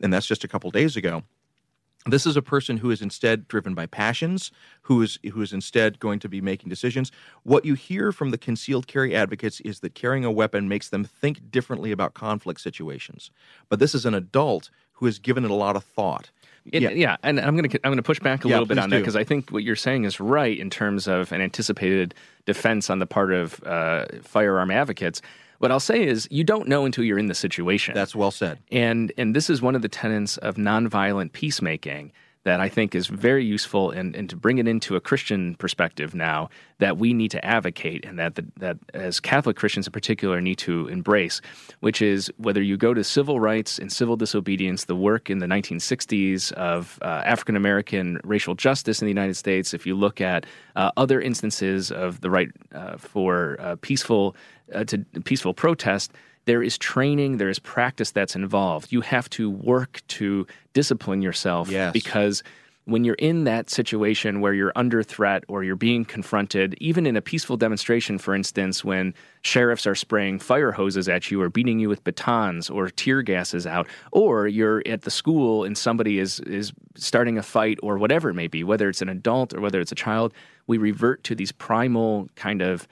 And that's just a couple days ago. This is a person who is instead driven by passions, who is who is instead going to be making decisions. What you hear from the concealed carry advocates is that carrying a weapon makes them think differently about conflict situations. But this is an adult who has given it a lot of thought. It, yeah. yeah, and I'm going to I'm going to push back a yeah, little bit on do. that because I think what you're saying is right in terms of an anticipated defense on the part of uh, firearm advocates. What I'll say is you don't know until you're in the situation. That's well said. And and this is one of the tenets of nonviolent peacemaking that I think is very useful and, and to bring it into a Christian perspective now that we need to advocate and that the, that as Catholic Christians in particular need to embrace, which is whether you go to civil rights and civil disobedience, the work in the 1960s of uh, African American racial justice in the United States, if you look at uh, other instances of the right uh, for uh, peaceful uh, to peaceful protest, there is training, there is practice that's involved. You have to work to discipline yourself yes. because when you're in that situation where you're under threat or you're being confronted, even in a peaceful demonstration, for instance, when sheriffs are spraying fire hoses at you or beating you with batons or tear gases out, or you're at the school and somebody is, is starting a fight or whatever it may be, whether it's an adult or whether it's a child, we revert to these primal kind of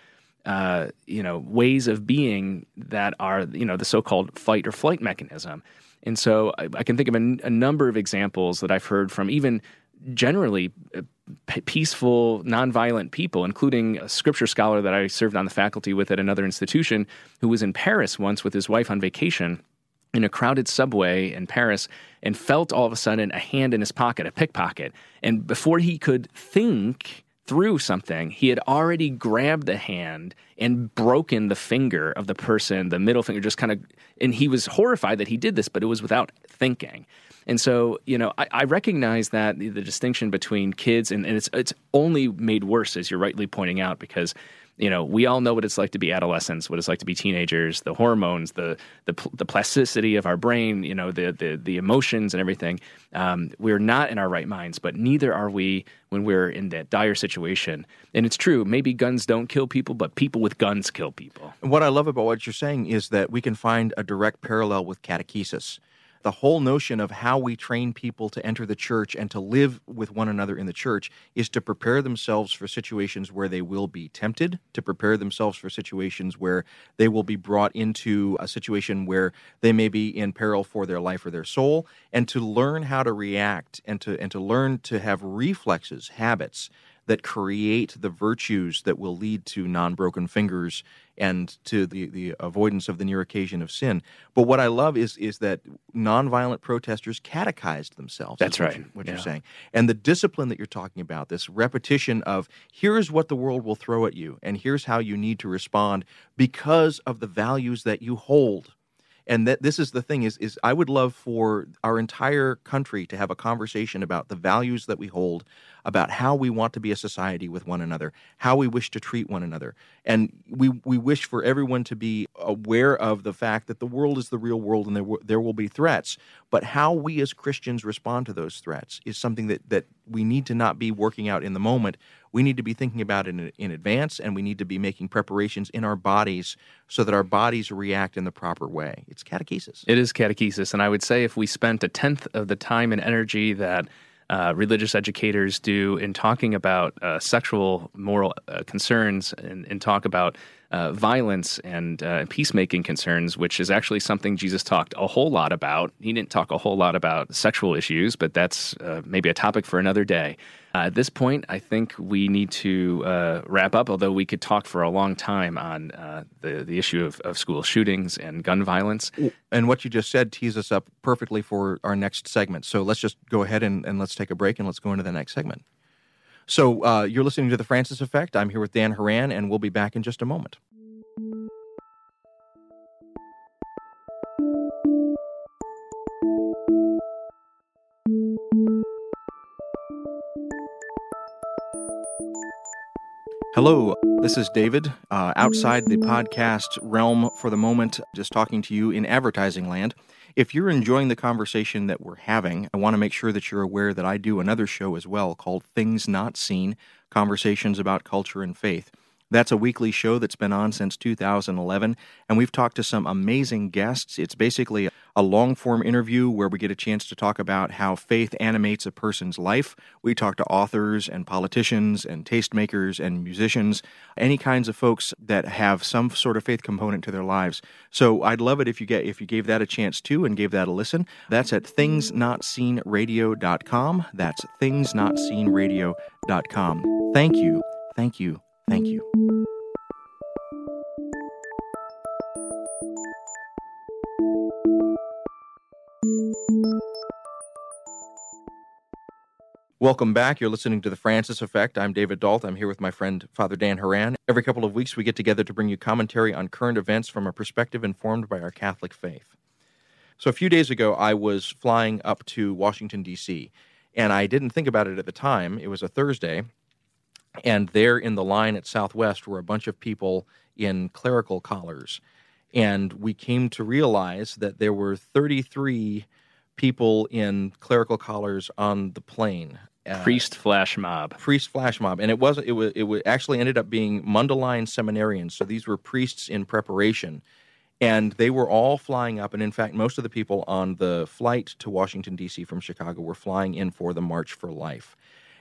uh, you know ways of being that are you know the so-called fight or flight mechanism. And so I, I can think of a, number of examples that I've heard from even generally uh, peaceful, nonviolent people, including a scripture scholar that I served on the faculty with at another institution who was in Paris once with his wife on vacation in a crowded subway in Paris and felt all of a sudden a hand in his pocket, a pickpocket. And before he could think through something, he had already grabbed the hand and broken the finger of the person, the middle finger, just kind of, and he was horrified that he did this, but it was without thinking. And so, you know, I, I recognize that the, the, distinction between kids and, and it's it's only made worse, as you're rightly pointing out, because you know we all know what it's like to be adolescents, what it's like to be teenagers, the hormones, the the, the plasticity of our brain, you know, the the, the emotions and everything. Um, we're not in our right minds, but neither are we when we're in that dire situation. And it's true, maybe guns don't kill people, but people with guns kill people. What I love about what you're saying is that we can find a direct parallel with catechesis the whole notion of how we train people to enter the church and to live with one another in the church is to prepare themselves for situations where they will be tempted, to prepare themselves for situations where they will be brought into a situation where they may be in peril for their life or their soul, and to learn how to react and to and to learn to have reflexes, habits that create the virtues that will lead to non-broken fingers and to the, the avoidance of the near occasion of sin. But what I love is is that nonviolent protesters catechized themselves. That's what right. You, what yeah. you're saying, and the discipline that you're talking about, this repetition of here's what the world will throw at you, and here's how you need to respond because of the values that you hold and that this is the thing is is I would love for our entire country to have a conversation about the values that we hold about how we want to be a society with one another, how we wish to treat one another. And we, we wish for everyone to be aware of the fact that the world is the real world and there, w- there will be threats. But how we as Christians respond to those threats is something that, that we need to not be working out in the moment. We need to be thinking about it in, in advance and we need to be making preparations in our bodies so that our bodies react in the proper way. It's catechesis. It is catechesis. And I would say if we spent a tenth of the time and energy that uh, religious educators do in talking about uh, sexual moral uh, concerns and, and, talk about uh, violence and uh, peacemaking concerns, which is actually something Jesus talked a whole lot about. He didn't talk a whole lot about sexual issues, but that's uh, maybe a topic for another day. Uh, at this point, I think we need to uh, wrap up, although we could talk for a long time on the, the issue of, of school shootings and gun violence. And what you just said tees us up perfectly for our next segment. So let's just go ahead and, and let's take a break and let's go into the next segment. So uh, you're listening to The Francis Effect. I'm here with Dan Horan, and we'll be back in just a moment. Hello, this is David, uh, outside the podcast realm for the moment, just talking to you in advertising land. If you're enjoying the conversation that we're having, I want to make sure that you're aware that I do another show as well called Things Not Seen Conversations about Culture and Faith. That's a weekly show that's been on since 2011, and we've talked to some amazing guests. It's basically a long form interview where we get a chance to talk about how faith animates a person's life. We talk to authors and politicians and tastemakers and musicians, any kinds of folks that have some sort of faith component to their lives. So I'd love it if you get if you gave that a chance too and gave that a listen. That's at thingsnotseenradio.com. That's thingsnotseenradio.com. Thank you. Thank you. Thank you. Welcome back. You're listening to The Francis Effect. I'm David Dault. I'm here with my friend Father Dan Horan. Every couple of weeks, we get together to bring you commentary on current events from a perspective informed by our Catholic faith. So, a few days ago, I was flying up to Washington, D.C., and I didn't think about it at the time. It was a Thursday, and there in the line at Southwest were a bunch of people in clerical collars. And we came to realize that there were 33 people in clerical collars on the plane. Uh, priest flash mob. Priest flash mob, and it was it was it was actually ended up being Mundelein seminarians. So these were priests in preparation, and they were all flying up. And in fact, most of the people on the flight to Washington D.C. from Chicago were flying in for the March for Life.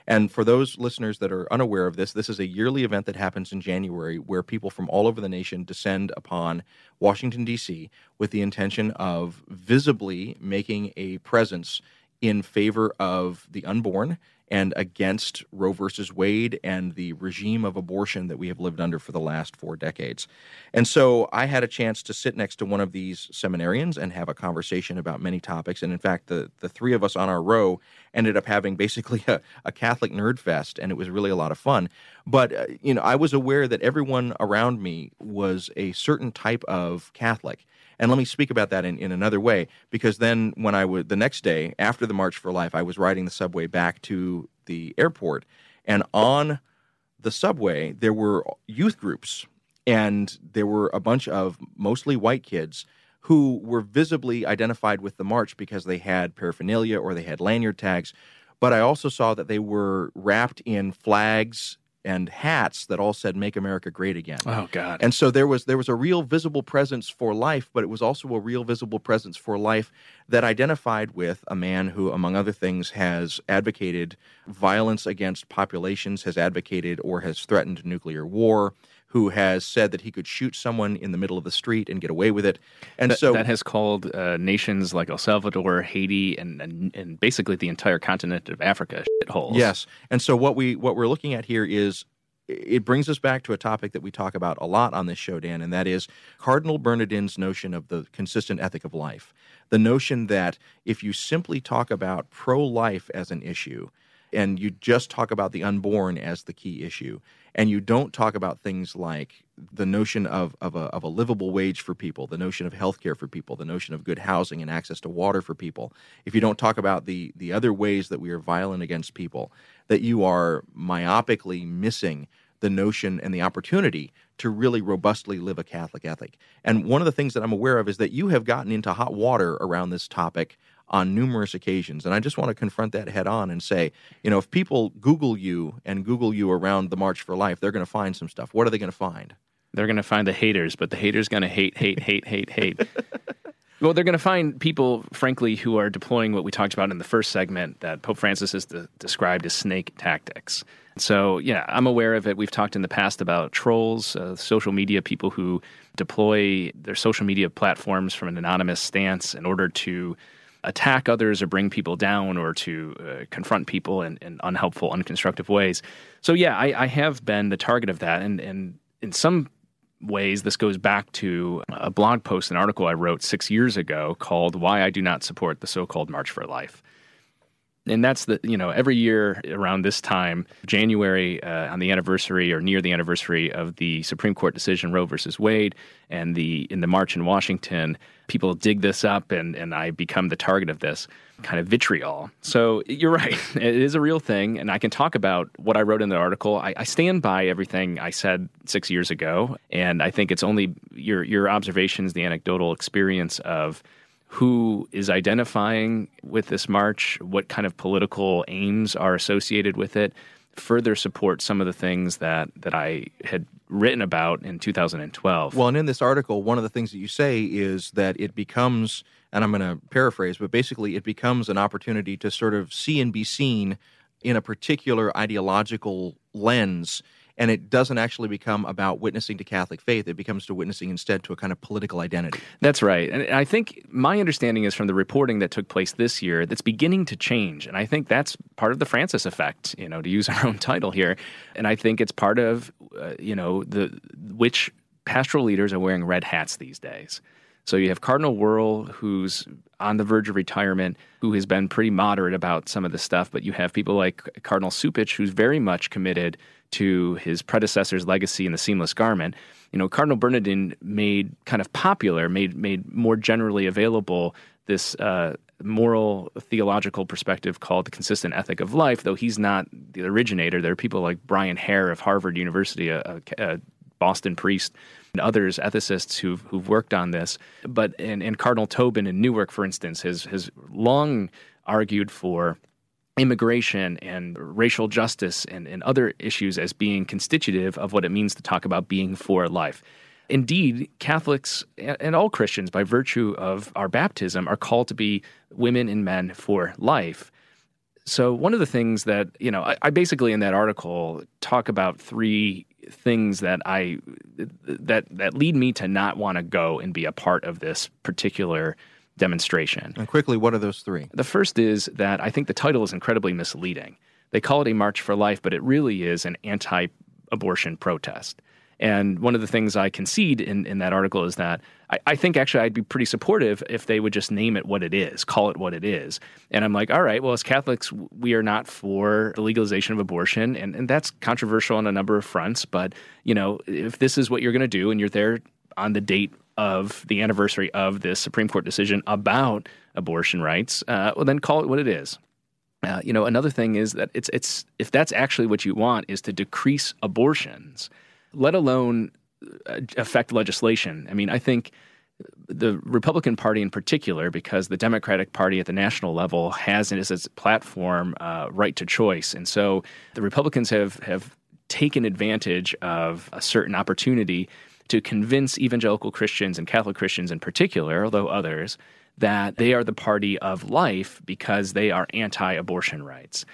And for those listeners that are unaware of this, this is a yearly event that happens in January where people from all over the nation descend upon Washington, D.C., with the intention of visibly making a presence in favor of the unborn and against Roe versus Wade and the regime of abortion that we have lived under for the last four decades. And so I had a chance to sit next to one of these seminarians and have a conversation about many topics. And in fact, the, the three of us on our row ended up having basically [laughs] a, a Catholic nerd fest, and it was really a lot of fun. But, uh, you know, I was aware that everyone around me was a certain type of Catholic. And let me speak about that in, in another way, because then when I would, the next day after the March for Life, I was riding the subway back to the airport. And on the subway, there were youth groups, and there were a bunch of mostly white kids who were visibly identified with the march because they had paraphernalia or they had lanyard tags. But I also saw that they were wrapped in flags and hats that all said "Make America Great Again." Oh God! And so there was there was a real visible presence for life, but it was also a real visible presence for life that identified with a man who, among other things, has advocated violence against populations, has advocated or has threatened nuclear war, who has said that he could shoot someone in the middle of the street and get away with it. And that, so that has called uh, nations like El Salvador, Haiti, and, and, and basically the entire continent of Africa shitholes. Yes. And so what we what we're looking at here is it brings us back to a topic that we talk about a lot on this show, Dan, and that is Cardinal Bernardin's notion of the consistent ethic of life. The notion that if you simply talk about pro life as an issue, and you just talk about the unborn as the key issue, and you don't talk about things like the notion of, of, a, of a livable wage for people, the notion of health care for people, the notion of good housing and access to water for people, if you don't talk about the, the other ways that we are violent against people, that you are myopically missing the notion and the opportunity to really robustly live a Catholic ethic. And one of the things that I'm aware of is that you have gotten into hot water around this topic on numerous occasions. And I just want to confront that head on and say, you know, if people Google you and Google you around the March for Life, they're going to find some stuff. What are they going to find? They're going to find the haters, but the haters going to hate, hate, hate, hate, hate. [laughs] Well, they're going to find people, frankly, who are deploying what we talked about in the first segment that Pope Francis has de- described as snake tactics. So, yeah, I'm aware of it. We've talked in the past about trolls, uh, social media people who deploy their social media platforms from an anonymous stance in order to attack others or bring people down or to uh, confront people in, in, unhelpful, unconstructive ways. So, yeah, I, I have been the target of that. And, and in some ways, this goes back to a blog post, an article I wrote six years ago called Why I Do Not Support the So Called March for Life and that's the you know every year around this time january uh, on the anniversary or near the anniversary of the supreme court decision roe versus wade and the in the march in washington people dig this up and and i become the target of this kind of vitriol. So you're right. [laughs] It is a real thing and i can talk about what i wrote in the article. I, I stand by everything i said six years ago and i think it's only your your observations the anecdotal experience of who is identifying with this march, what kind of political aims are associated with it, further support some of the things that, that I had written about in 2012. Well, and in this article, one of the things that you say is that it becomes, and I'm going to paraphrase, but basically it becomes an opportunity to sort of see and be seen in a particular ideological lens and it doesn't actually become about witnessing to Catholic faith. It becomes to witnessing instead to a kind of political identity. That's right. And I think my understanding is from the reporting that took place this year that's beginning to change. And I think that's part of the Francis effect, you know, to use our own title here. And I think it's part of, uh, you know, the which pastoral leaders are wearing red hats these days. So you have Cardinal Wuerl, who's on the verge of retirement, who has been pretty moderate about some of this stuff, but you have people like Cardinal Cupich, who's very much committed to his predecessor's legacy in the seamless garment. You know, Cardinal Bernardin made kind of popular, made made more generally available this uh, moral theological perspective called the consistent ethic of life. Though he's not the originator, there are people like Bryan Hehir of Harvard University, a, a Boston priest, and others ethicists who've who've worked on this. But and, and Cardinal Tobin in Newark, for instance, has has long argued for immigration and racial justice and, and other issues as being constitutive of what it means to talk about being for life. Indeed, Catholics and all Christians, by virtue of our baptism, are called to be women and men for life. So one of the things that you know, I, I basically in that article talk about three things that I that that lead me to not want to go and be a part of this particular demonstration. And quickly, what are those three? The first is that I think the title is incredibly misleading. They call it a March for Life, but it really is an anti abortion protest. And one of the things I concede in, in that article is that I, I, think actually I'd be pretty supportive if they would just name it what it is, call it what it is. And I'm like, all right, well, as Catholics, we are not for the legalization of abortion. And, and that's controversial on a number of fronts. But, you know, if this is what you're going to do and you're there on the date of the anniversary of this Supreme Court decision about abortion rights, uh, well, then call it what it is. Uh, you know, another thing is that it's it's if that's actually what you want is to decrease abortions, let alone uh, affect legislation. I mean, I think the Republican Party in particular, because the Democratic Party at the national level has as its platform uh, right to choice, and so the Republicans have have taken advantage of a certain opportunity to convince evangelical Christians and Catholic Christians in particular, although others, that they are the party of life because they are anti abortion rights.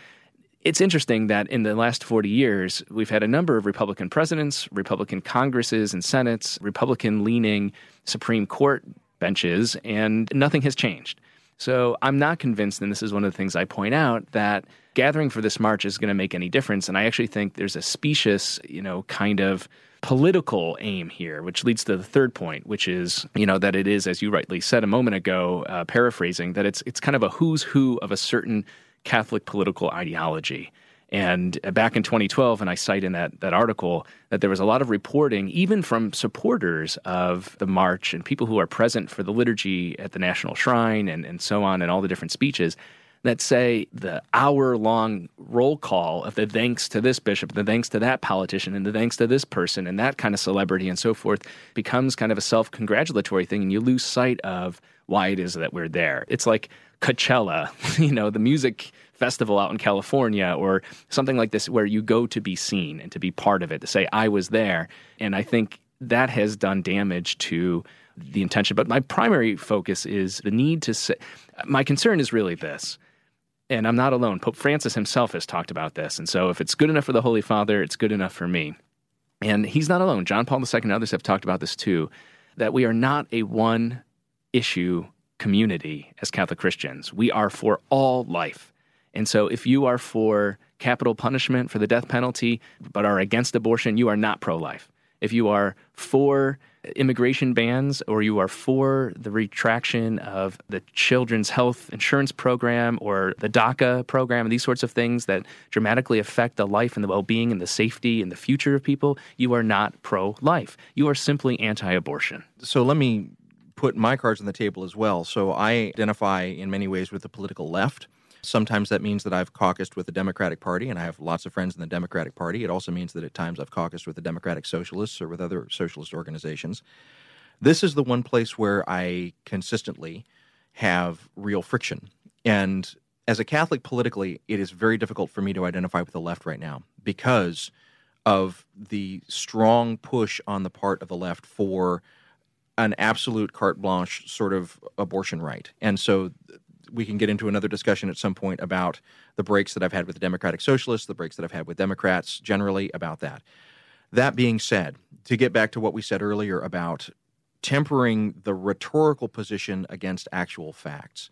It's interesting that in the last 40 years, we've had a number of Republican presidents, Republican Congresses and Senates, Republican leaning Supreme Court benches, and nothing has changed. So I'm not convinced, and this is one of the things I point out, that gathering for this march is going to make any difference. And I actually think there's a specious, you know, kind of political aim here, which leads to the third point, which is you know that it is, as you rightly said a moment ago, uh, paraphrasing that it's it's kind of a who's who of a certain Catholic political ideology. And uh, back in 2012, and I cite in that, that article that there was a lot of reporting, even from supporters of the march and people who are present for the liturgy at the National Shrine and, and so on, and all the different speeches, that say the hour long roll call of the thanks to this bishop, the thanks to that politician, and the thanks to this person, and that kind of celebrity and so forth becomes kind of a self congratulatory thing, and you lose sight of why it is that we're there. It's like Coachella, [laughs] you know, the music festival out in California, or something like this, where you go to be seen and to be part of it, to say, I was there. And I think that has done damage to the intention. But my primary focus is the need to say, my concern is really this and I'm not alone. Pope Francis himself has talked about this. And so if it's good enough for the Holy Father, it's good enough for me. And he's not alone. John Paul II and others have talked about this too that we are not a one issue community as Catholic Christians. We are for all life. And so if you are for capital punishment for the death penalty, but are against abortion, you are not pro life. If you are for immigration bans or you are for the retraction of the children's health insurance program or the DACA program these sorts of things that dramatically affect the life and the well being and the safety and the future of people, you are not pro life. You are simply anti abortion. So let me put my cards on the table as well. So I identify in many ways with the political left. Sometimes that means that I've caucused with the Democratic Party, and I have lots of friends in the Democratic Party. It also means that at times I've caucused with the Democratic Socialists or with other socialist organizations. This is the one place where I consistently have real friction. And as a Catholic politically, it is very difficult for me to identify with the left right now because of the strong push on the part of the left for an absolute carte blanche sort of abortion right. And so we can get into another discussion at some point about the breaks that I've had with the Democratic Socialists, the breaks that I've had with Democrats generally about that. That being said, to get back to what we said earlier about tempering the rhetorical position against actual facts,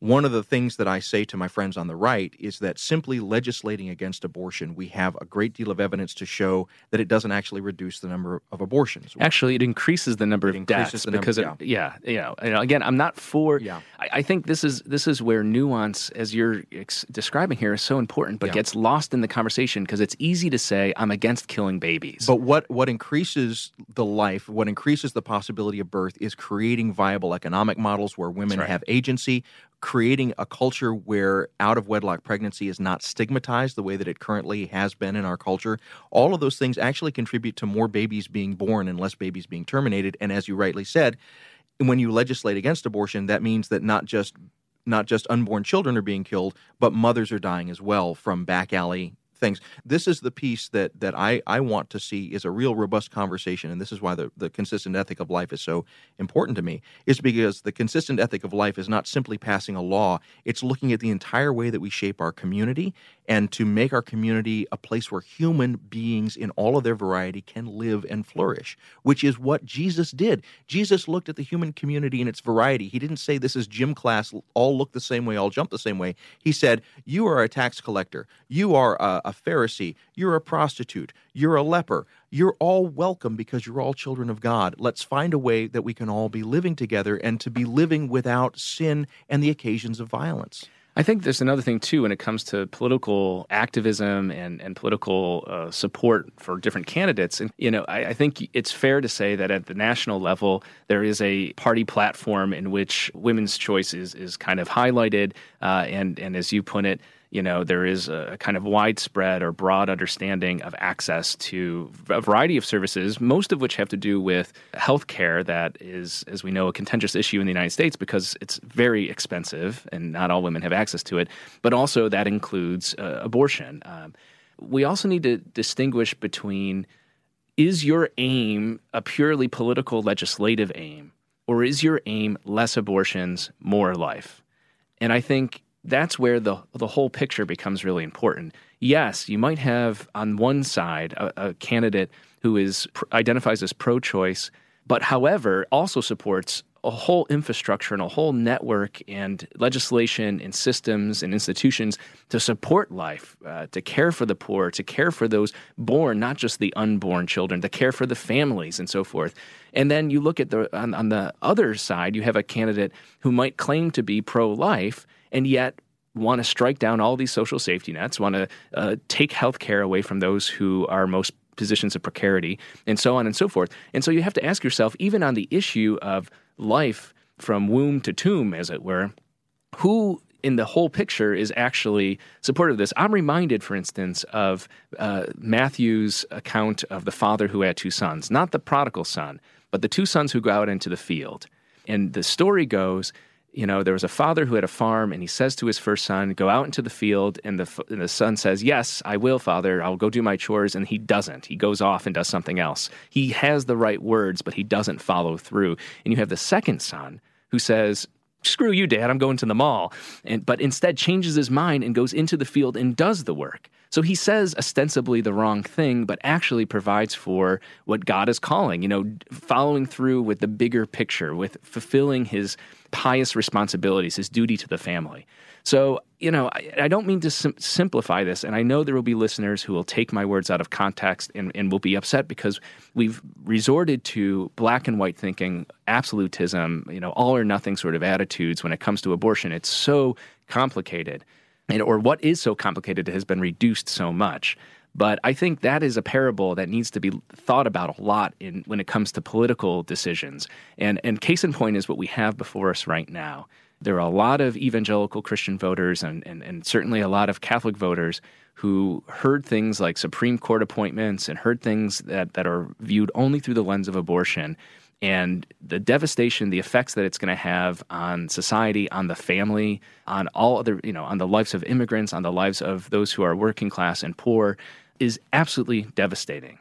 one of the things that I say to my friends on the right is that simply legislating against abortion, we have a great deal of evidence to show that it doesn't actually reduce the number of abortions. Actually, it increases the number it of deaths because number, yeah. It, yeah, you know, again, I'm not for. Yeah. I, I, think this is this is where nuance, as you're ex- describing here, is so important, but yeah. gets lost in the conversation because it's easy to say I'm against killing babies. But what what increases the life, what increases the possibility of birth, is creating viable economic models where women right. have agency, creating a culture where out of wedlock pregnancy is not stigmatized the way that it currently has been in our culture. All of those things actually contribute to more babies being born and less babies being terminated. And as you rightly said, when you legislate against abortion, that means that not just not just unborn children are being killed, but mothers are dying as well from back alley things. This is the piece that that I, I want to see is a real robust conversation, and this is why the, the consistent ethic of life is so important to me, is because the consistent ethic of life is not simply passing a law, it's looking at the entire way that we shape our community and to make our community a place where human beings in all of their variety can live and flourish, which is what Jesus did. Jesus looked at the human community in its variety. He didn't say this is gym class, all look the same way, all jump the same way. He said, You are a tax collector, you are a, a Pharisee, you're a prostitute, you're a leper. You're all welcome because you're all children of God. Let's find a way that we can all be living together and to be living without sin and the occasions of violence. I think there's another thing too when it comes to political activism and and political uh, support for different candidates. And you know, I, I, think it's fair to say that at the national level there is a party platform in which women's choice is is kind of highlighted, uh, and and as you put it, you know, there is a kind of widespread or broad understanding of access to a variety of services, most of which have to do with healthcare that is, as we know, a contentious issue in the United States because it's very expensive and not all women have access to it. But also that includes uh, abortion. Um, we also need to distinguish between is your aim a purely political legislative aim, or is your aim less abortions, more life? And I think that's where the the whole picture becomes really important. Yes, you might have on one side a, a candidate who is identifies as pro-choice, but however also supports a whole infrastructure and a whole network and legislation and systems and institutions to support life, uh, to care for the poor, to care for those born, not just the unborn children, to care for the families and so forth. And then you look at the on, on the other side, you have a candidate who might claim to be pro-life and yet want to strike down all these social safety nets, want to uh, take health care away from those who are most positions of precarity, and so on and so forth. And so you have to ask yourself, even on the issue of life from womb to tomb, as it were, who in the whole picture is actually supportive of this. I'm reminded, for instance, of uh, Matthew's account of the father who had two sons, not the prodigal son, but the two sons who go out into the field. And the story goes you know, there was a father who had a farm, and he says to his first son, "Go out into the field." And the and the son says, "Yes, I will, father. I'll go do my chores." And he doesn't. He goes off and does something else. He has the right words, but he doesn't follow through. And you have the second son who says, "Screw you, dad. I'm going to the mall," and but instead changes his mind and goes into the field and does the work. So he says ostensibly the wrong thing, but actually provides for what God is calling, you know, following through with the bigger picture, with fulfilling his pious responsibilities, his duty to the family. So, you know, I, I don't mean to sim- simplify this, and I know there will be listeners who will take my words out of context and, and will be upset because we've resorted to black and white thinking, absolutism, you know, all or nothing sort of attitudes when it comes to abortion. It's so complicated and, or what is so complicated has been reduced so much. But I think that is a parable that needs to be thought about a lot in when it comes to political decisions. And and case in point is what we have before us right now. There are a lot of evangelical Christian voters and, and, and certainly a lot of Catholic voters who heard things like Supreme Court appointments and heard things that, that are viewed only through the lens of abortion and the devastation, the effects that it's going to have on society, on the family, on all other, you know, on the lives of immigrants, on the lives of those who are working class and poor is absolutely devastating.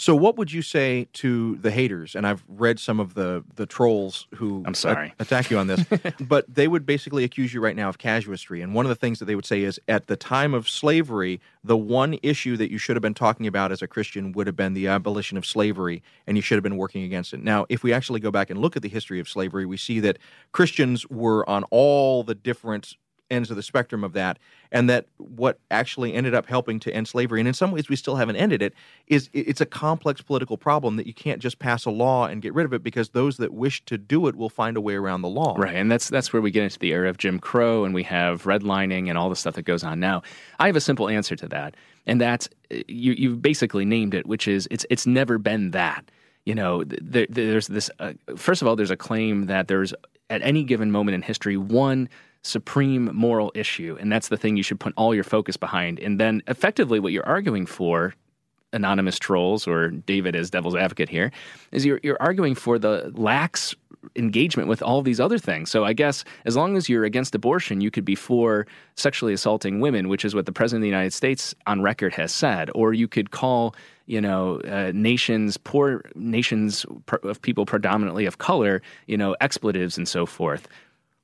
So, what would you say to the haters? And I've read some of the the trolls who I'm sorry a- attack you on this, [laughs] but they would basically accuse you right now of casuistry. And one of the things that they would say is, at the time of slavery, the one issue that you should have been talking about as a Christian would have been the abolition of slavery, and you should have been working against it. Now, if we actually go back and look at the history of slavery, we see that Christians were on all the different ends of the spectrum of that, and that what actually ended up helping to end slavery, and in some ways we still haven't ended it, is it's a complex political problem that you can't just pass a law and get rid of it because those that wish to do it will find a way around the law. Right, and that's that's where we get into the era of Jim Crow, and we have redlining and all the stuff that goes on now. I have a simple answer to that, and that's you you've basically named it, which is it's it's never been that you know, there, there's this. Uh, first of all, there's a claim that there's at any given moment in history one supreme moral issue, and that's the thing you should put all your focus behind. And then, effectively, what you're arguing for, anonymous trolls or David as devil's advocate here, is you're you're arguing for the lax engagement with all these other things. So I guess as long as you're against abortion, you could be for sexually assaulting women, which is what the president of the United States on record has said, or you could call you know uh, nations poor nations of people predominantly of color you know expletives and so forth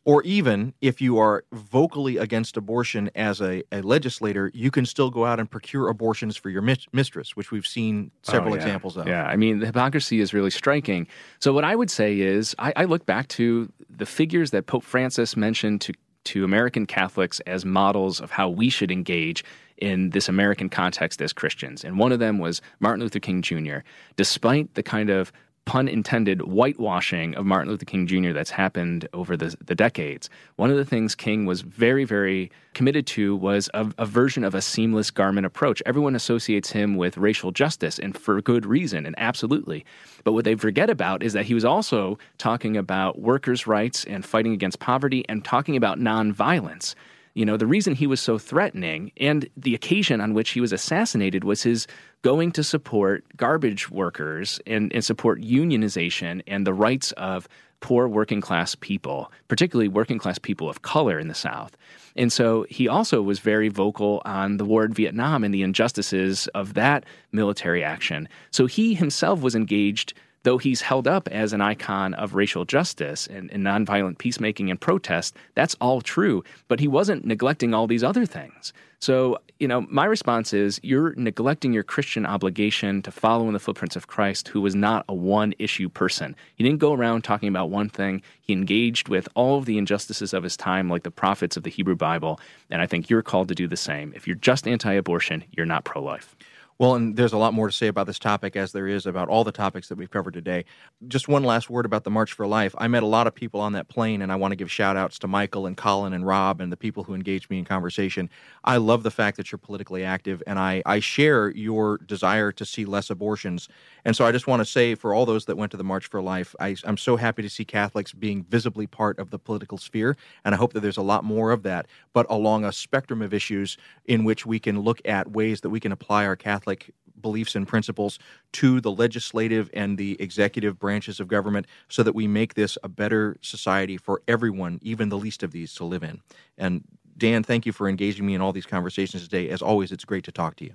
or even if you are vocally against abortion as a, a, legislator, you can still go out and procure abortions for your mistress, which we've seen oh, several oh, yeah. examples of. Yeah, I mean, the hypocrisy is really striking. So, what I would say is, I, I look back to the figures that Pope Francis mentioned to, to American Catholics as models of how we should engage in this American context as Christians. And one of them was Martin Luther King Jr. Despite the kind of pun intended, whitewashing of Martin Luther King Jr. that's happened over the, the decades. One of the things King was very, very committed to was a, a, version of a seamless garment approach. Everyone associates him with racial justice, and for good reason, and absolutely. But what they forget about is that he was also talking about workers' rights and fighting against poverty and talking about nonviolence. You know, the reason he was so threatening and the occasion on which he was assassinated was his going to support garbage workers and, and support unionization and the rights of poor working class people, particularly working class people of color in the South. And so he also was very vocal on the war in Vietnam and the injustices of that military action. So he himself was engaged though he's held up as an icon of racial justice and, and, nonviolent peacemaking and protest, that's all true. But he wasn't neglecting all these other things. So, you know, my response is you're neglecting your Christian obligation to follow in the footprints of Christ, who was not a one issue person. He didn't go around talking about one thing. He engaged with all of the injustices of his time, like the prophets of the Hebrew Bible. And I think you're called to do the same. If you're just anti abortion, you're not pro life. Well, and there's a lot more to say about this topic as there is about all the topics that we've covered today. Just one last word about the March for Life. I met a lot of people on that plane, and I want to give shout outs to Michael and Colin and Rob and the people who engaged me in conversation. I love the fact that you're politically active, and I, I share your desire to see less abortions. And so I just want to say for all those that went to the March for Life, I, I'm so happy to see Catholics being visibly part of the political sphere, and I hope that there's a lot more of that, but along a spectrum of issues in which we can look at ways that we can apply our Catholic Catholic beliefs and principles to the legislative and the executive branches of government so that we make this a better society for everyone, even the least of these, to live in. And Dan, thank you for engaging me in all these conversations today. As always, it's great to talk to you.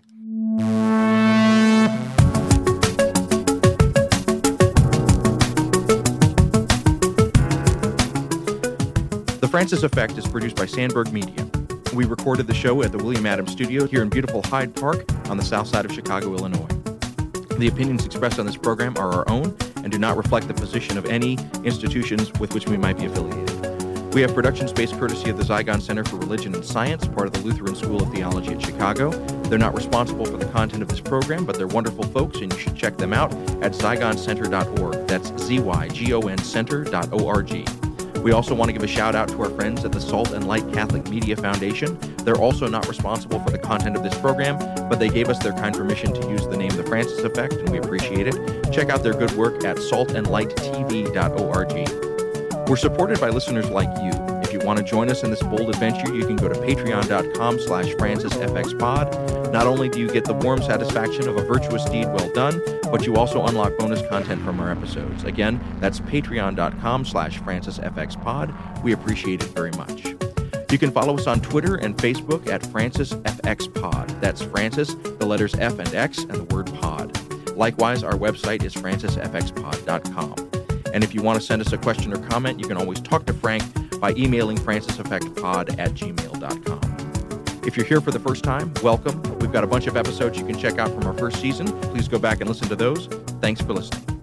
The Francis Effect is produced by Sandberg Media. We recorded the show at the William Adams Studio here in beautiful Hyde Park on the south side of Chicago, Illinois. The opinions expressed on this program are our own and do not reflect the position of any institutions with which we might be affiliated. We have production space courtesy of the Zygon Center for Religion and Science, part of the Lutheran School of Theology at Chicago. They're not responsible for the content of this program, but they're wonderful folks, and you should check them out at zygoncenter.org. That's Z Y G O N center.org. We also want to give a shout out to our friends at the Salt and Light Catholic Media Foundation. They're also not responsible for the content of this program, but they gave us their kind permission to use the name The Francis Effect, and we appreciate it. Check out their good work at saltandlighttv.org. We're supported by listeners like you. If you want to join us in this bold adventure, you can go to patreon.com slash francisfxpod. Not only do you get the warm satisfaction of a virtuous deed well done, but you also unlock bonus content from our episodes. Again, that's patreon.com slash francisfxpod. We appreciate it very much. You can follow us on Twitter and Facebook at FrancisFXPod. That's Francis, the letters F and X, and the word pod. Likewise, our website is francisfxpod.com. And if you want to send us a question or comment, you can always talk to Frank by emailing franciseffectpod at gmail.com. If you're here for the first time, welcome. We've got a bunch of episodes you can check out from our first season. Please go back and listen to those. Thanks for listening.